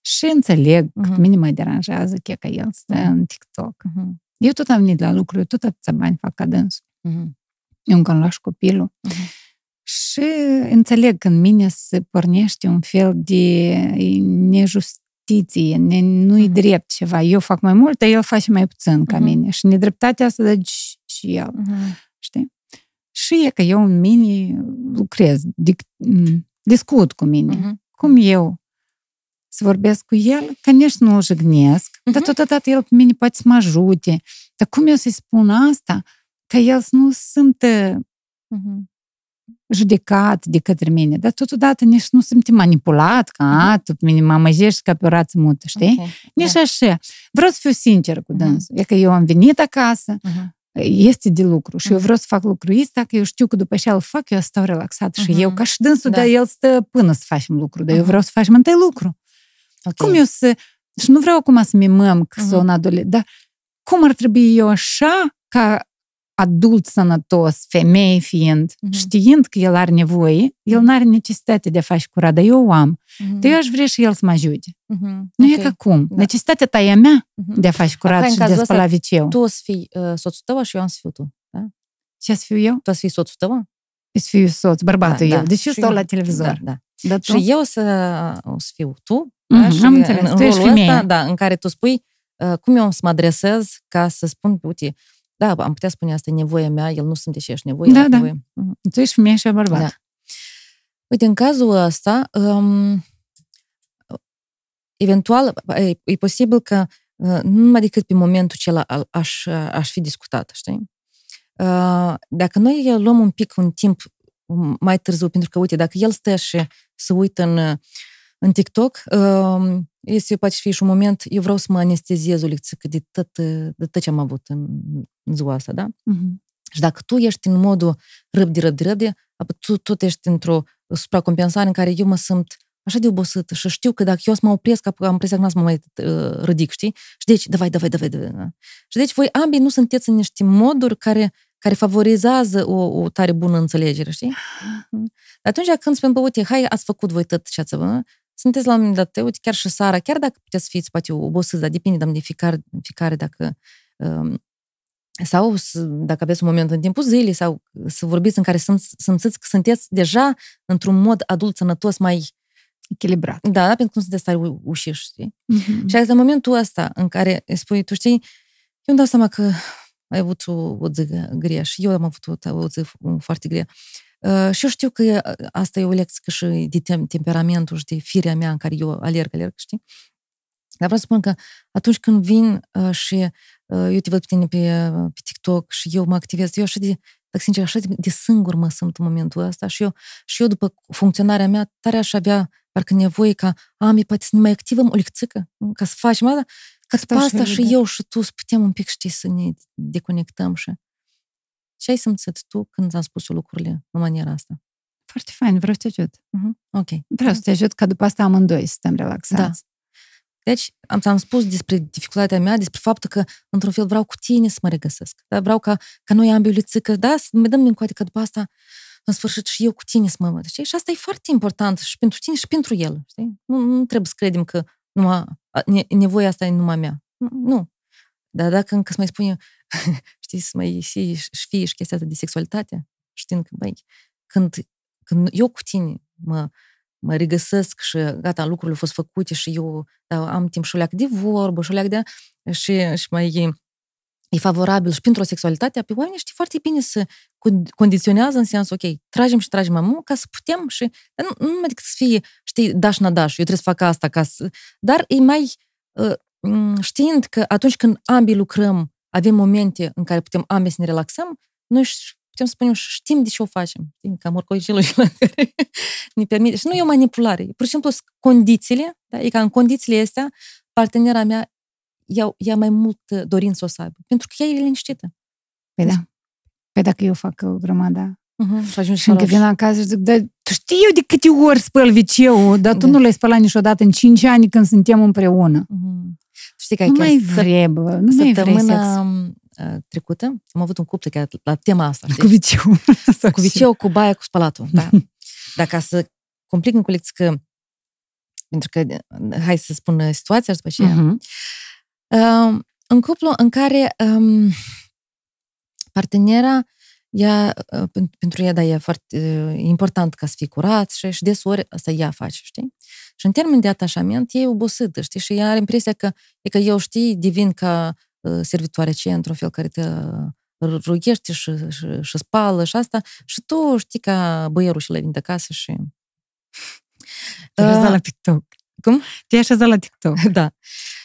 și înțeleg că Mhm. pe mine mă deranjează că că el stă Mhm. în TikTok. Mhm. Eu tot am venit la lucru, eu tot atâția bani fac ca dânsul. Mhm. Eu încă îmi lași copilul. Mhm. Și înțeleg că în mine se pornește un fel de nejustiție, ne, nu-i Mhm. drept ceva. Eu fac mai mult, dar el face mai puțin ca Mhm. mine. Și nedreptatea asta dă și- și el, Mhm. știi? Și e că eu în mine lucrez, dic, m, discut cu mine. Mhm. Cum eu să vorbesc cu el, că nici nu îl jignesc, dar Mhm. totodată el pe mine poate să mă ajute. Dar cum eu să-i spun asta? Că el să nu simtă Mhm. Judecat de către mine, dar totodată nici nu simte manipulat, că a, tu pe mine mă amăjești ca pe o rață mută, știi? Ok. Nici Da. așa. Vreau să fiu sinceră cu Mhm. dânsul. E că eu am venit acasă, Mhm. este de lucru și eu Mhm. vreau să fac lucrul ăsta, că eu știu că după ce îl fac, eu stau relaxat și Mhm. eu ca și dânsul, Da. dar el stă până să facem lucru, dar eu Mhm. vreau să facem întâi lucru. Ok. Cum eu să... Și nu vreau acum să mimăm că Mhm. sunt un adolescent, dar cum ar trebui eu așa, ca adult sănătos, femeie fiind, Mhm. știind că el are nevoie, el nu are necesitate de a face curat, dar eu o am. Mhm. Dar eu aș vrea și el să mă ajute. Mhm. Nu Ok. e ca cum. Da. Necesitatea ta e a mea Mhm. de a face curat Acum, în și de a cazul spăla ăsta, viceu. Tu o să fii uh, soțul tău și eu am să fiu tu. Da? Ce să fiu eu? Tu o să fii soțul tău? Eu să fiu soț, bărbatul Da, eu. da. Deci eu Și stau eu- la televizor. Da, da. Dar tu? Și eu să, o să fiu tu. Mhm, da? Și am înțeles. În, Tu în ești rolul femeie. ăsta, da, în care tu spui uh, cum eu să mă adresez ca să spun, uite, da, am putea spune asta e nevoia mea, el nu simte și ești nevoie. Da, el da. Nevoie. Mhm. Tu ești femeie și eu bărbat. Da. Uite, în cazul ăsta, um, eventual, e, e posibil că uh, nu numai decât pe momentul acela a- aș, aș fi discutat, știi? Uh, Dacă noi luăm un pic un timp mai târziu, pentru că, uite, dacă el stă și să uită în, în TikTok, uh, este poate fi și un moment, eu vreau să mă anesteziez o lecție de tot, de tot ce am avut în, în ziua asta, da? Mhm. Și dacă tu ești în modul răbdi, răbdi, răbdi, apoi tu tot ești într-o supracompensare în care eu mă simt așa de obosită și știu că dacă eu o să mă opresc, am impresia că nu o să mă mai uh, ridic, știi? Și deci, davai, davai, davai, davai. da. Și deci voi ambii nu sunteți în niște moduri care, care favorizează o, o tare bună înțelegere, știi? Atunci când spun, bă, uite, hai, ați făcut voi tot ce ați vă, sunteți la un moment dat, uite, chiar și Sara, chiar dacă puteți să fiți, poate, obosiți, dar depinde de fiecare, fiecare dacă um, sau să, dacă aveți un moment în timpul zilei sau să vorbiți în care simți, simțiți că sunteți deja într-un mod adult sănătos mai Echilibrat. da, pentru că nu sunteți tare u- ușiși, știi? Mhm. Și în momentul ăsta în care îi spui, tu știi, eu îmi dau seama că ai avut o, o zi grea și eu am avut o, o zi foarte grea. Uh, și eu știu că asta e o lecție că și de tem- temperamentul și de firea mea în care eu alerg, alerg, știi? Dar vreau să spun că atunci când vin uh, și uh, eu te văd pe tine pe, pe TikTok și eu mă activez, eu așa de, dacă sincer, așa de, de singur mă simt în momentul ăsta și eu, și eu după funcționarea mea, tare aș avea parcă nevoie ca am, poate să ne mai activăm o lecțică, nu? ca să facem asta, ca după Stau și asta și liber. eu și tu să putem un pic, știi, să ne deconectăm și... Ce ai simțit tu când ți-am spus lucrurile în maniera asta? Foarte fain, vreau să te ajut. Mhm. Ok. Vreau să te ajut ca după asta amândoi suntem relaxați. Deci, am ți-am spus despre dificultatea mea, despre faptul că, într-un fel, vreau cu tine să mă regăsesc. Da? Vreau ca, ca noi ambii o lițică, da? Să ne dăm din coate că după asta, în sfârșit, și eu cu tine să mă văd. Știi? Și asta e foarte important și pentru tine și pentru el. Știi? Nu, nu trebuie să credem că numai, a, ne, nevoia asta e numai mea. Nu. nu. Dar dacă încă să mai spune, [laughs] știi, să mai și, și fie și chestia asta de sexualitate, știind că, băi, când, când eu cu tine mă, mă regăsesc și gata, lucrurile au fost făcute și eu da, am timp și o leac de vorbă și o leac de... și, și mai e, e favorabil și pentru o sexualitate, pe oamenii știi foarte bine să con- condiționează în sensul, ok, tragem și tragem amu ca să putem și dar nu, nu numai decât să fie, știi, daș na daș, eu trebuie să fac asta ca să... Dar e mai uh, m, știind că atunci când ambii lucrăm, avem momente în care putem ambii să ne relaxăm, noi și putem să spunem și știm de ce o facem. Știi, ca morcoicelul ăla care ne permite. Și nu e o manipulare. Pur și simplu sunt condițiile, da? e ca în condițiile astea, partenera mea ea, ea mai mult uh, dorință o să aibă. Pentru că ea e liniștită. Păi da. Păi dacă eu fac o grămadă Uh-huh. Și ajungi și încă vin acasă și zic, dar tu știi eu de câte ori spăl wc dar tu Da. nu l-ai spălat niciodată în 5 ani când suntem împreună. Uh-huh. Știi că Nu mai chiar vrei, bă, nu mai vrei săptămâna sex. uh, trecută am avut un cuplu chiar la tema asta. Știi? Cu wc [laughs] cu viceu, cu baia, cu spălatul. Da. [laughs] Dar ca să complic în culeț că pentru că, hai să spun uh, situația și după aceea. Mhm. Uh, în cuplu în care um, partenera ea, uh, pen- pentru ea, da, e foarte uh, important ca să fii curat și, și desori asta ea face, știi? Și în termen de atașament, e obosită, știi? Și ea are impresia că, e că eu, știi, devin ca uh, servitoare aceea, într-un fel, care te uh, rughește și, și, și spală și asta, și tu știi ca băierul și la vin de acasă și... Te așeza Uh, la TikTok. cum? Te așeza la TikTok. [laughs] da.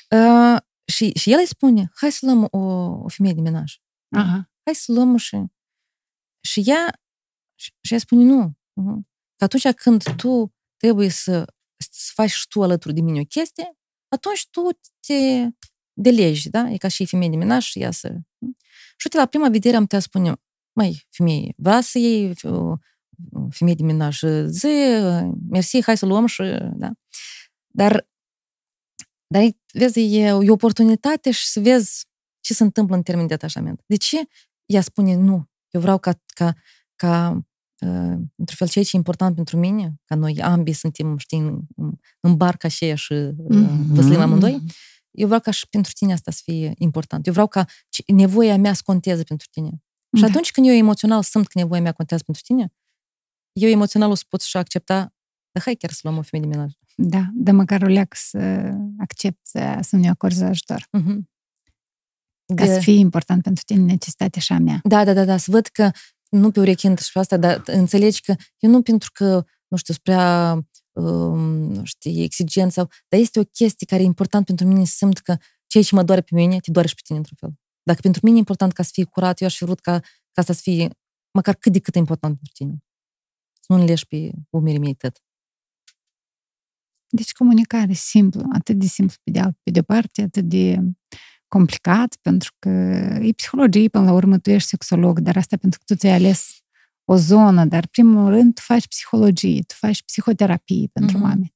Uh, și, și el îi spune, hai să luăm o, o femeie de menaj. Aha. hai să luăm și... Și ea, și, și ea spune nu. Mhm. Că atunci când tu trebuie să, să faci și tu alături de mine o chestie, atunci tu te delegi, da? E ca și femeie de menaj și ea să... Și uite, la prima vedere am putea spune, măi, femeie, vrea să iei o femeie de menaj, zi, mersi, hai să luăm și... Da? Dar, dar vezi, e, e o oportunitate și să vezi ce se întâmplă în termen de atașament. De ce ea spune nu? Eu vreau ca, ca, ca uh, într-un fel, ceea ce e important pentru mine, ca noi ambii suntem, știi, în, în barca aceea și uh, Mhm. văslim amândoi, eu vreau ca și pentru tine asta să fie important. Eu vreau ca ce- nevoia mea să conteze pentru tine. Și Da. atunci când eu emoțional simt că nevoia mea contează pentru tine, eu emoțional o să pot și accepta, dar hai chiar să luăm o femeie de menaj. Da, de măcar o leac să accept să, să nu-i acorzi ajutor. Uh-huh. Ca să fie important pentru tine necesitatea și a mea. Da, da, da, da, să văd că nu pe urechi intră și pe asta, dar înțelegi că eu nu pentru că, nu știu, sunt prea, um, știi, exigent sau, dar este o chestie care e important pentru mine să simt că ceea ce mă doare pe mine, te doare și pe tine într-un fel. Dacă pentru mine e important ca să fie curat, eu aș fi vrut ca, ca asta să fie măcar cât de cât important pentru tine. Să nu-l leși pe umerii mei tot. Deci comunicare simplu, atât de simplu pe de, alt, pe de parte, atât de complicat, pentru că e psihologie, până la urmă tu ești sexolog, dar asta pentru că tu ți-ai ales o zonă, dar primul rând tu faci psihologie, tu faci psihoterapie pentru mm-hmm. oameni.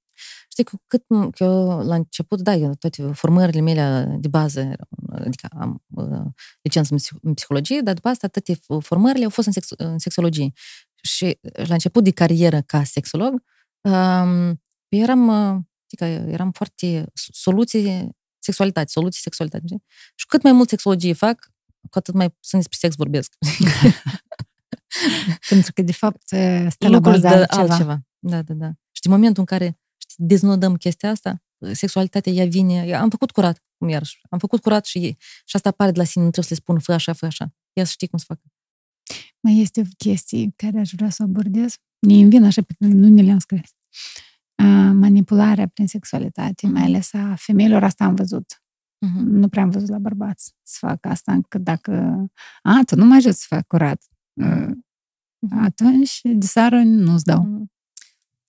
Știi, cu cât că eu, la început, da, eu toate formările mele de bază, adică am uh, licență în psihologie, dar după asta toate formările au fost în, sex, în sexologie. Și la început de carieră ca sexolog, um, eram, adică eram foarte soluții sexualitate, soluții sexualitate. Știi? Și cât mai mult sexologie fac, cu atât mai sunt despre sex vorbesc. [laughs] Pentru că, de fapt, stă la bază altceva. altceva. Da, da, da. Și din momentul în care știi, deznodăm chestia asta, sexualitatea ea vine, am făcut curat, cum iarăși, am făcut curat și, și asta apare de la sine, nu trebuie să le spun, fă așa, fă așa. Ia să știi cum să facă. Mai este o chestie care aș vrea să o abordez. Ne vin așa pe care nu ne le-am scris manipularea prin sexualitate, mai ales a femeilor, asta am văzut. Uh-huh. Nu prea am văzut la bărbați să fac asta, încât dacă, a, tu nu mai ajut să fac curat, uh-huh. atunci de seară nu-ți dau. Uh-huh.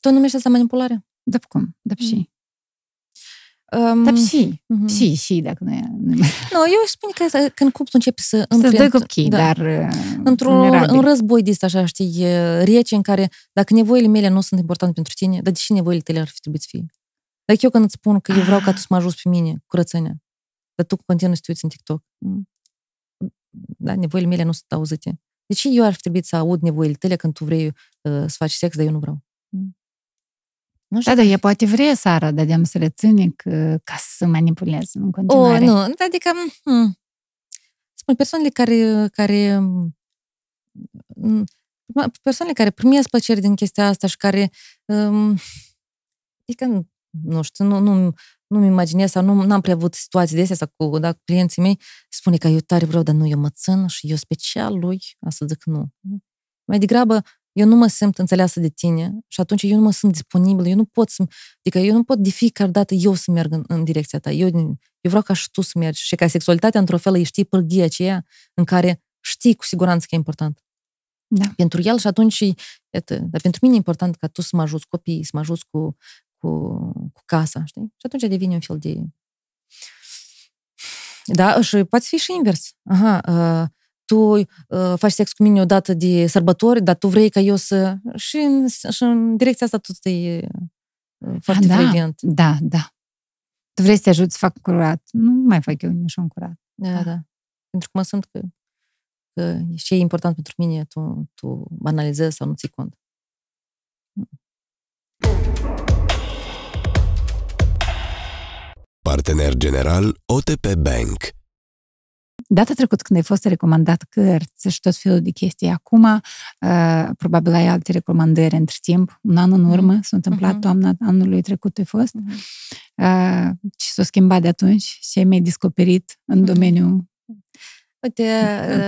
Tu numești asta manipulare? Da, cum? Da, și. Um, Dar și, uh-huh. și, și, dacă nu e... Nu, [laughs] eu aș spune că când cuplu începe să... Să dai ok, da. dar Într-un un război de așa, știi, rece în care dacă nevoile mele nu sunt importante pentru tine, dar deși nevoile tale ar fi trebuit să fie? Dacă eu când îți spun că eu vreau ca tu să mă ajuți pe mine, curățenia, dar tu continui să te uiți în TikTok, mm, da, nevoile mele nu sunt auzite. De ce eu ar fi trebuit să aud nevoile tale când tu vrei uh, să faci sex, dar eu nu vreau? Mm. Nu știu. Da, da, e poate vrea Sara, dar de să le ține că, ca să manipuleze în continuare. O, nu, adică, hmm, spun, persoanele care, care persoanele care primesc plăcere din chestia asta și care, um, adică, nu știu, nu, nu, nu-mi imaginez sau nu am prea avut situații de astea cu, da, cu clienții mei, spune că eu tare vreau, dar nu, eu mă țin și eu special lui, asta zic nu. Mai degrabă, eu nu mă simt înțeleasă de tine și atunci eu nu mă simt disponibil, eu nu pot să, adică eu nu pot de fiecare dată eu să merg în, în direcția ta. Eu, eu vreau ca și tu să mergi și ca sexualitatea, într-o fel, știi pârghia aceea în care știi cu siguranță că e important. Da. Pentru el și atunci, iată, dar pentru mine e important ca tu să mă ajuți copiii, să mă ajuți cu, cu, cu casa, știi? Și atunci devine un fel de... Da, și poate fi și invers. Aha, uh, tu uh, faci sex cu mine odată de sărbători, dar tu vrei ca eu să... Și în, și în direcția asta tu e uh, foarte da, frecvent. Da, da. Tu vrei să te ajut să fac curat. Nu mai fac eu nici un curat. Da, da. da. Pentru că mă simt că, că ce e important pentru mine, tu, tu banalizezi sau nu ții cont. Partener general OTP Bank Data trecută când ai fost recomandat cărți și tot felul de chestii, acum uh, probabil ai alte recomandări între timp, un an în mhm. urmă, s-a întâmplat uh-huh. toamna anului trecut ai fost. Uh-huh. Uh, ce s-a schimbat de atunci? Ce ai mai descoperit în uh-huh. domeniul Uite,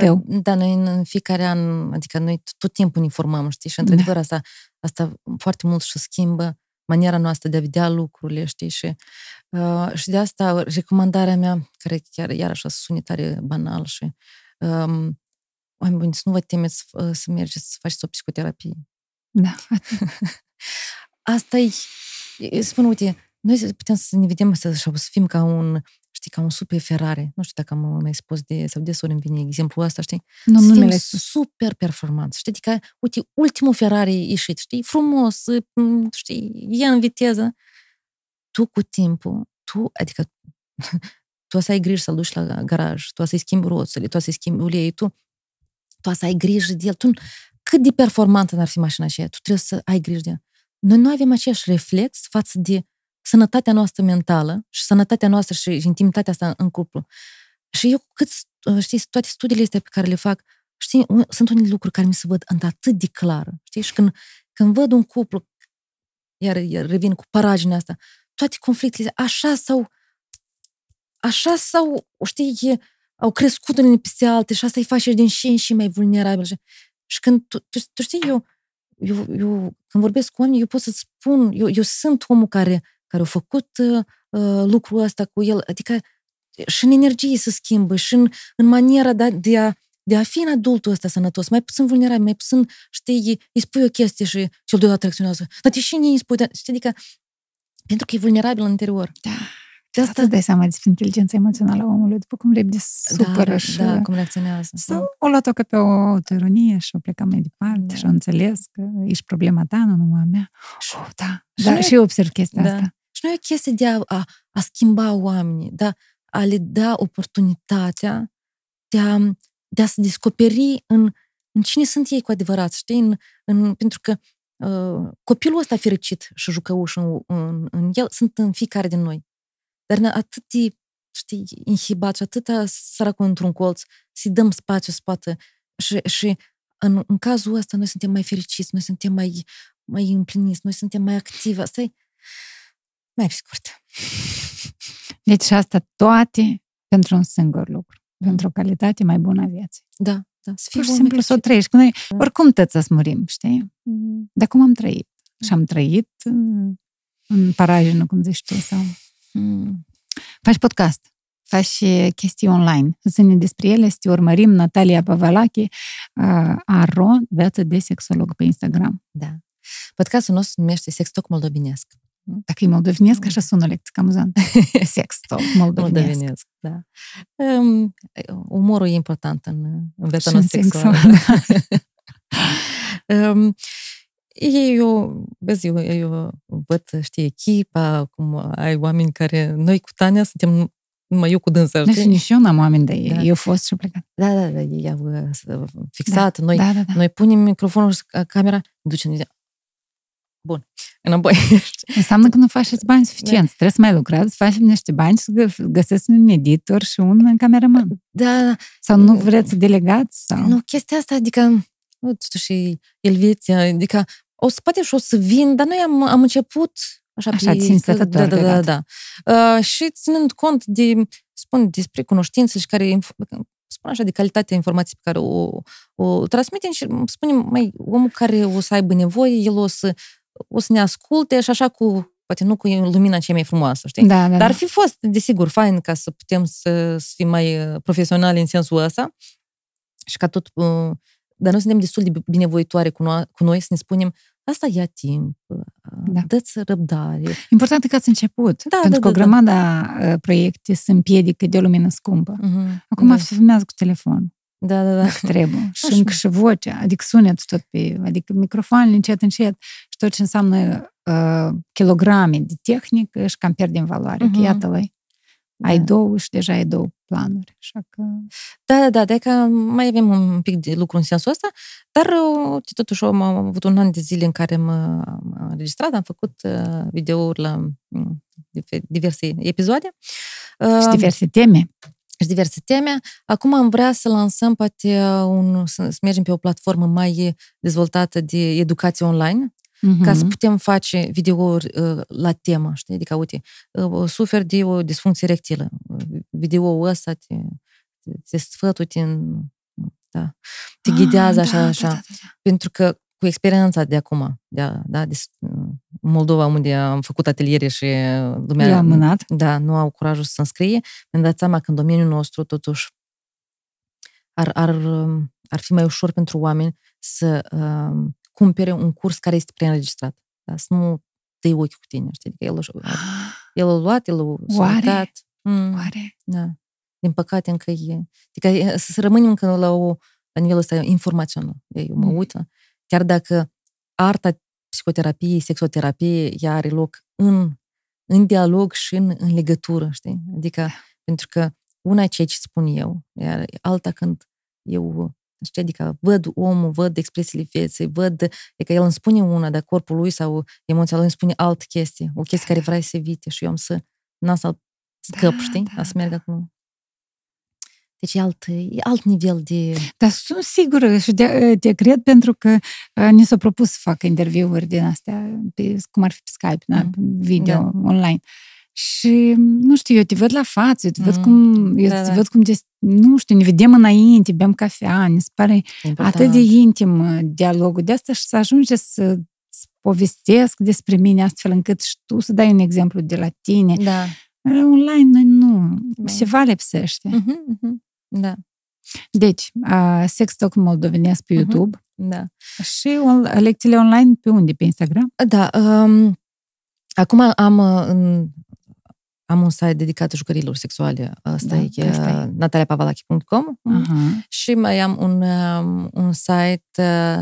tău. da, noi în fiecare an, adică noi tot timpul ne formăm, știi, și într-adevăr da. asta, asta foarte mult și schimbă maniera noastră de a vedea lucrurile, știi, și, uh, și de asta recomandarea mea, care chiar iarăși o sună tare banal și um, oameni buni, să nu vă temeți să, să mergeți să faceți o psihoterapie. Da. [laughs] asta e, spun, uite, noi putem să ne vedem să, să fim ca un știi, ca un super Ferrari. Nu știu dacă am mai spus de, sau desori îmi vine exemplul ăsta, știi? Nu, nu mi super performant, știi? Adică, uite, ultimul Ferrari ieșit, știi? Frumos, știi, e în viteză. Tu cu timpul, tu, adică, [laughs] tu să ai grijă să-l duci la garaj, tu să-i schimbi roțile, tu să-i schimbi ulei, tu, tu să ai grijă de el. Tu, cât de performantă n-ar fi mașina aceea, tu trebuie să ai grijă de el. Noi nu avem același reflex față de sănătatea noastră mentală și sănătatea noastră și intimitatea asta în cuplu. Și eu, cât, știi, toate studiile astea pe care le fac, știi, sunt unele lucruri care mi se văd atât de clar. Știi, și când, când văd un cuplu, iar, iar revin cu paraginea asta, toate conflictele așa sau așa sau, știi, au crescut unele peste alte și asta îi face din și în și mai vulnerabil. Și când, tu, tu, tu știi, eu, eu, eu, când vorbesc cu oameni, eu pot să spun, eu, eu sunt omul care care au făcut uh, uh, lucrul ăsta cu el, adică și în energie se schimbă, și în, în maniera de, de, a, de a fi în adultul ăsta sănătos, mai puțin vulnerabil, mai puțin, știi, îi spui o chestie și, și el deodată reacționează. Dar te și îi spui, dar, știi, adică Pentru că e vulnerabil în interior. Da. De Asta îți dai seama despre inteligența emoțională a omului, după cum repede se supără da, și... da, cum reacționează. Sau o luat-o ca pe o autoironie și o pleca mai departe Da. și o înțeles că ești problema ta, nu numai a mea. Oh, da, Și da, nu e- și eu observ chestia Da. asta. Și nu e o chestie de a, a, a schimba oamenii, dar a le da oportunitatea de a, de a se descoperi în, în cine sunt ei cu adevărat, știi? În, în, pentru că uh, copilul ăsta fericit și jucăuș în, în, în el sunt în fiecare din noi. Dar ne- atât de, știi, inhibat și atâta săracul într-un colț, să-i dăm spațiu, spate și, și în, în cazul ăsta noi suntem mai fericiți, noi suntem mai, mai împliniți, noi suntem mai activi. Asta e mai pe scurt. Deci și asta toate pentru un singur lucru. Pentru o calitate mai bună a vieții. Da, da. Să fii Pur și om simplu să o fericit. trăiești. Că noi Da. oricum tăți să murim, știi? Mhm. Dar cum am trăit? Și am trăit uh, în parajină, cum zici tu, sau... Mm. Faci podcast, faci uh, chestii online. Zine despre ele, să te urmărim, Natalia Pavalache, uh, Aro, viață de sexolog pe Instagram. Da. Podcastul nostru se numește Sex Talk Moldovinesc. Dacă e moldovenesc, așa sună lecție, cam amuzant. [laughs] Sex talk, moldovenesc. Moldovinesc, da. Um, umorul e important în, în viața Și în noastră sexuală. sexual, [laughs] um, eu, vezi, eu, eu văd, știi, echipa, cum ai oameni care, noi cu Tania suntem numai eu cu dânsa, Deci știi? nici eu n-am oameni de ei. Da. Eu fost și plecat. Da, da, da, ei au uh, fixat, noi, Da, da, da. noi punem microfonul și ca- camera, ducem, bun, înapoi. [laughs] Înseamnă că nu faceți bani suficienți. Trebuie să mai lucrați, să facem niște bani și să gă- găsiți un editor și un cameraman. Da, da, Sau nu vreți să delegați? Sau... Nu, chestia asta, adică, nu, totuși, Elveția, adică, o să, poate și o să vin, dar noi am, am început așa, Așa, pe- ținstătător Da, da, da, deodată. da. Uh, și ținând cont de, spun, despre cunoștințe și care, inf- spun așa, de calitatea informației pe care o, o transmitem și spunem, mai, omul care o să aibă nevoie, el o să, o să ne asculte și așa cu, poate nu cu lumina cea mai frumoasă, știi? Da, da, Dar da. ar fi fost, desigur, fain ca să putem să, să fim mai uh, profesionali în sensul ăsta și ca tot... uh, Dar noi suntem destul de binevoitoare cu noi, cu noi să ne spunem asta ia timp, uh, Da. dă-ți răbdare. Important e că ați început. Da, pentru da, că da, o grămadă uh, proiecte se împiedică de o lumină scumpă. Mhm, Acum da. se filmează cu telefon. Da, da, da. Dacă trebuie. [laughs] și Așa. încă și vocea, adică sunetul tot pe... Adică microfoanele încet, încet și tot ce înseamnă uh, kilograme de tehnică și cam pierde în valoare. Mhm. Că iată-l, ai Da. două și deja ai două planuri. Așa că... Da, da, da, de că mai avem un pic de lucru în sensul ăsta, dar uh, uite, totuși am avut un an de zile în care am, am înregistrat, am făcut uh, videouri la mm, dife- diverse episoade. Și Uh, diverse teme. Și diverse teme. Acum am vrea să lansăm poate un, să, să mergem pe o platformă mai dezvoltată de educație online, ca să Mhm. putem face videouri uh, la temă, știi? Adică, uite, uh, suferi de o disfuncție erectilă. Uh, Videoul ăsta te, te, te sfătul, te, da, te ghidează Ah, așa, da, așa. Da, da, da. Pentru că cu experiența de acum, de, a- da, de în Moldova, unde am făcut ateliere și lumea... Eu am mânat. Da, nu au curajul să se înscrie. Mi-am dat seama că în domeniul nostru, totuși, ar, ar, um, ar fi mai ușor pentru oameni să um, cumpere un curs care este preînregistrat. Da? Să nu dai ochi cu tine, știi? Adică el, a- el a luat, el a [gasps] Oare? uitat. Mm, Oare? da. Din păcate încă e... Adică e- să să rămânem încă la, o, la nivelul ăsta informațional. Eu mă Mm. uit, chiar dacă arta psihoterapiei, sexoterapiei, ea are loc în, în dialog și în, în legătură, știi? Adică, pentru că una e ceea ce spun eu, iar alta când eu, știi, adică văd omul, văd expresiile vieții, văd, adică el îmi spune una, dar corpul lui sau emoția lui îmi spune altă chestie, o chestie care vrea să evite și eu am să, n-am să scăp, Da, știi? da, Am să merg acum. Deci e alt, e alt nivel de... Dar sunt sigură și de, te cred pentru că uh, ni s-a propus să facă interviuri din astea, pe, cum ar fi pe Skype, da, Mm. pe video Da. online. Și, nu știu, eu te văd la față, eu te văd Mm. cum, eu Da, te da. văd cum, des, nu știu, ne vedem înainte, bem cafea, ne se pare important. atât de intim uh, dialogul de asta și să ajunge să să povestesc despre mine astfel încât și tu să dai un exemplu de la tine. Da. Online noi nu, Da. ceva lipsește. Mhm, mhm. Da, Deci, uh, Sex Talk moldovenesc pe Mhm. YouTube da. și on- lecțiile online pe unde? Pe Instagram? Da, um, Acum am, uh, în, am un site dedicat jucăriilor sexuale. Asta Da, e asta e. uh, nataliapavalachi.com Aha. și mai am un, um, un site uh,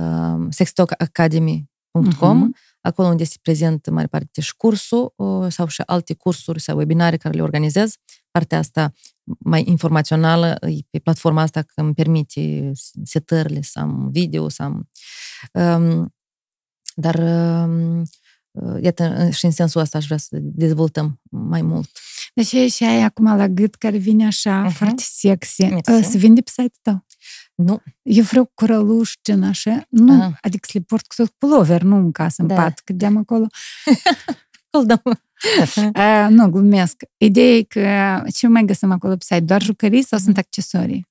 um, sextalkacademy.com Mhm. acolo unde este prezent în mare parte și cursul uh, sau și alte cursuri sau webinare care le organizez. Partea asta mai informațională e pe platforma asta că îmi permite setările, să am video, să am... Um, dar um, uh, iată, și în sensul ăsta aș vrea să dezvoltăm mai mult. Deci e și ai acum la gât care vine așa, Mhm. foarte sexy. Mersi. Uh, Se vinde pe site-ul tău. Nu, Eu vreau curăluș, gen așa. Nu, Aha. adică să le port cu tot pulover, nu în casă, în Da. pat, că deam acolo. [laughs] [laughs] îl dăm. Uh, nu, glumesc. Ideea e că ce mai găsim acolo pe site? Doar jucării sau Mhm. sunt accesorii?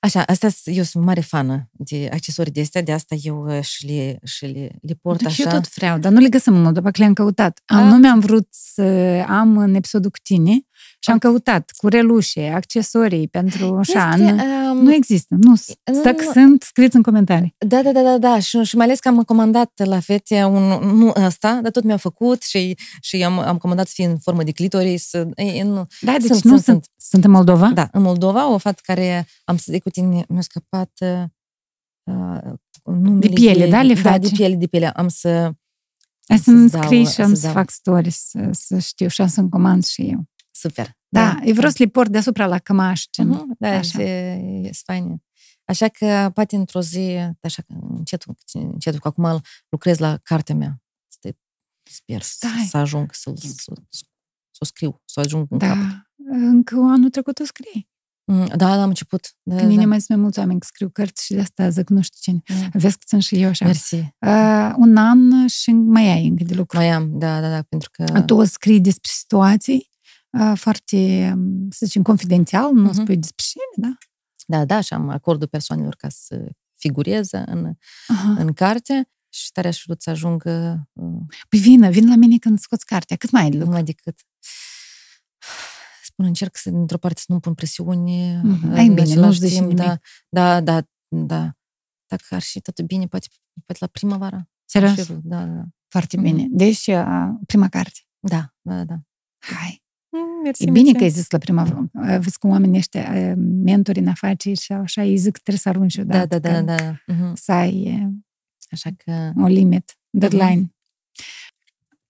Așa, asta eu sunt mare fană de accesorii de astea, de asta eu uh, și le, și le, le port Deci eu așa. tot vreau, dar nu le găsim în Moldova, că le-am căutat. Am, Ah. nu mi-am vrut să am în episodul cu tine și am căutat curelușe, accesorii pentru așa. Este, în- um, Nu există, nu s- nu, Dacă nu. sunt, scrieți în comentarii. Da, da, da, da, da. Și, și mai ales că am comandat la fete un, nu ăsta, dar tot mi-au făcut și, și am, am comandat să fie în formă de clitoris. E, nu. Da, deci Sunt, nu sunt, sunt, sunt. în Moldova? Da, în Moldova, o fată care am să zic cu tine, mi-a scăpat uh, numele De piele, da, le Da, faci? de piele, de piele. Am să... Hai să-ți să-mi dau- scrii și am să-ți să dau. fac stories, să, să știu și am să-mi comand și eu. Super. Da, eu vreau să le port deasupra la cămaș. Gen. Mhm, Da, Așa. e, e faine. Așa că poate într-o zi, așa că încetul, încetul, că acum lucrez la cartea mea. Stai, Sper Stai. să ajung să, să, să, să o scriu, să o ajung în Da, capăt. încă anul trecut o scrie. Mm, Da, da, am început. Da, Când da. mine mai sunt mai mulți oameni că scriu cărți și de asta zic nu știu cine. Da. Vezi că sunt și eu așa. Mersi. Uh, un an și mai ai încă de lucru. Mai am, da, da, da, pentru că... Tu o scrii despre situații uh, foarte, um, să zicem, confidențial, nu Mhm. spui despre cine, da? Da, da, și am acordul persoanelor ca să figureze în, Aha. în carte și tare aș vrut să ajungă uh, Păi vină, vin la mine când scoți cartea. Cât mai ai de lucru? numai decât spun, încerc să, dintr-o parte, să nu pun presiune. Mhm. în Ai bine, același nu-ți zici timp, nimic. Da, da, da, da. Dacă ar fi totul bine, poate, poate la primăvară. Serios? Aș fi vrut, Da, da, da. Foarte Mhm. bine. Deci, uh, prima carte. Da, da, da. Hai. Mm, Mersi, E bine mersi. că ai zis la prima uh, Vezi că oamenii ăștia, uh, mentori în afaceri și așa, îi zic că trebuie să arunci Da, odată. da, da, că da. Mhm. Să ai uh, Așa că... o limit, deadline.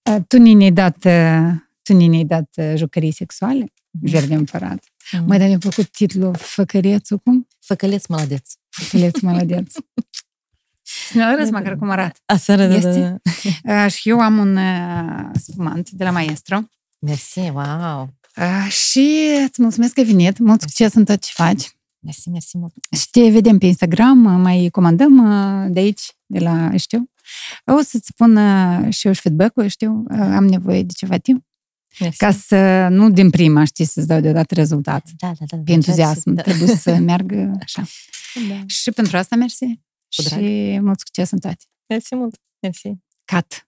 Uh, Tu ni ne-ai dat, uh, tu ni ne-ai dat uh, jucării sexuale, verde împărat. Mhm. Mai dar mi-a plăcut titlul Făcărețul, cum? Făcăleț mălădeț. Făcăleț, mălădeț. Mi-a arăs măcar cum arată. Aseară, da, da, Este? da. Uh, și eu am un uh, spumant de la Maestro Mersi, wow. uh, și îți mulțumesc că ai venit, mult succes în tot ce faci. Mersi, mersi mult. Și te vedem pe Instagram, uh, mai comandăm uh, de aici, de la, știu. O să-ți spun uh, și eu și feedback-ul, știu, uh, am nevoie de ceva timp, Mersi. ca să nu din prima, știi, să-ți dau deodată rezultat. Da, da, da. Pe entuziasm, Da. trebuie să [laughs] meargă așa. Da. Și pentru asta mersi Cu drag. și mult succes în toate. Mersi mult. Mersi. Cat!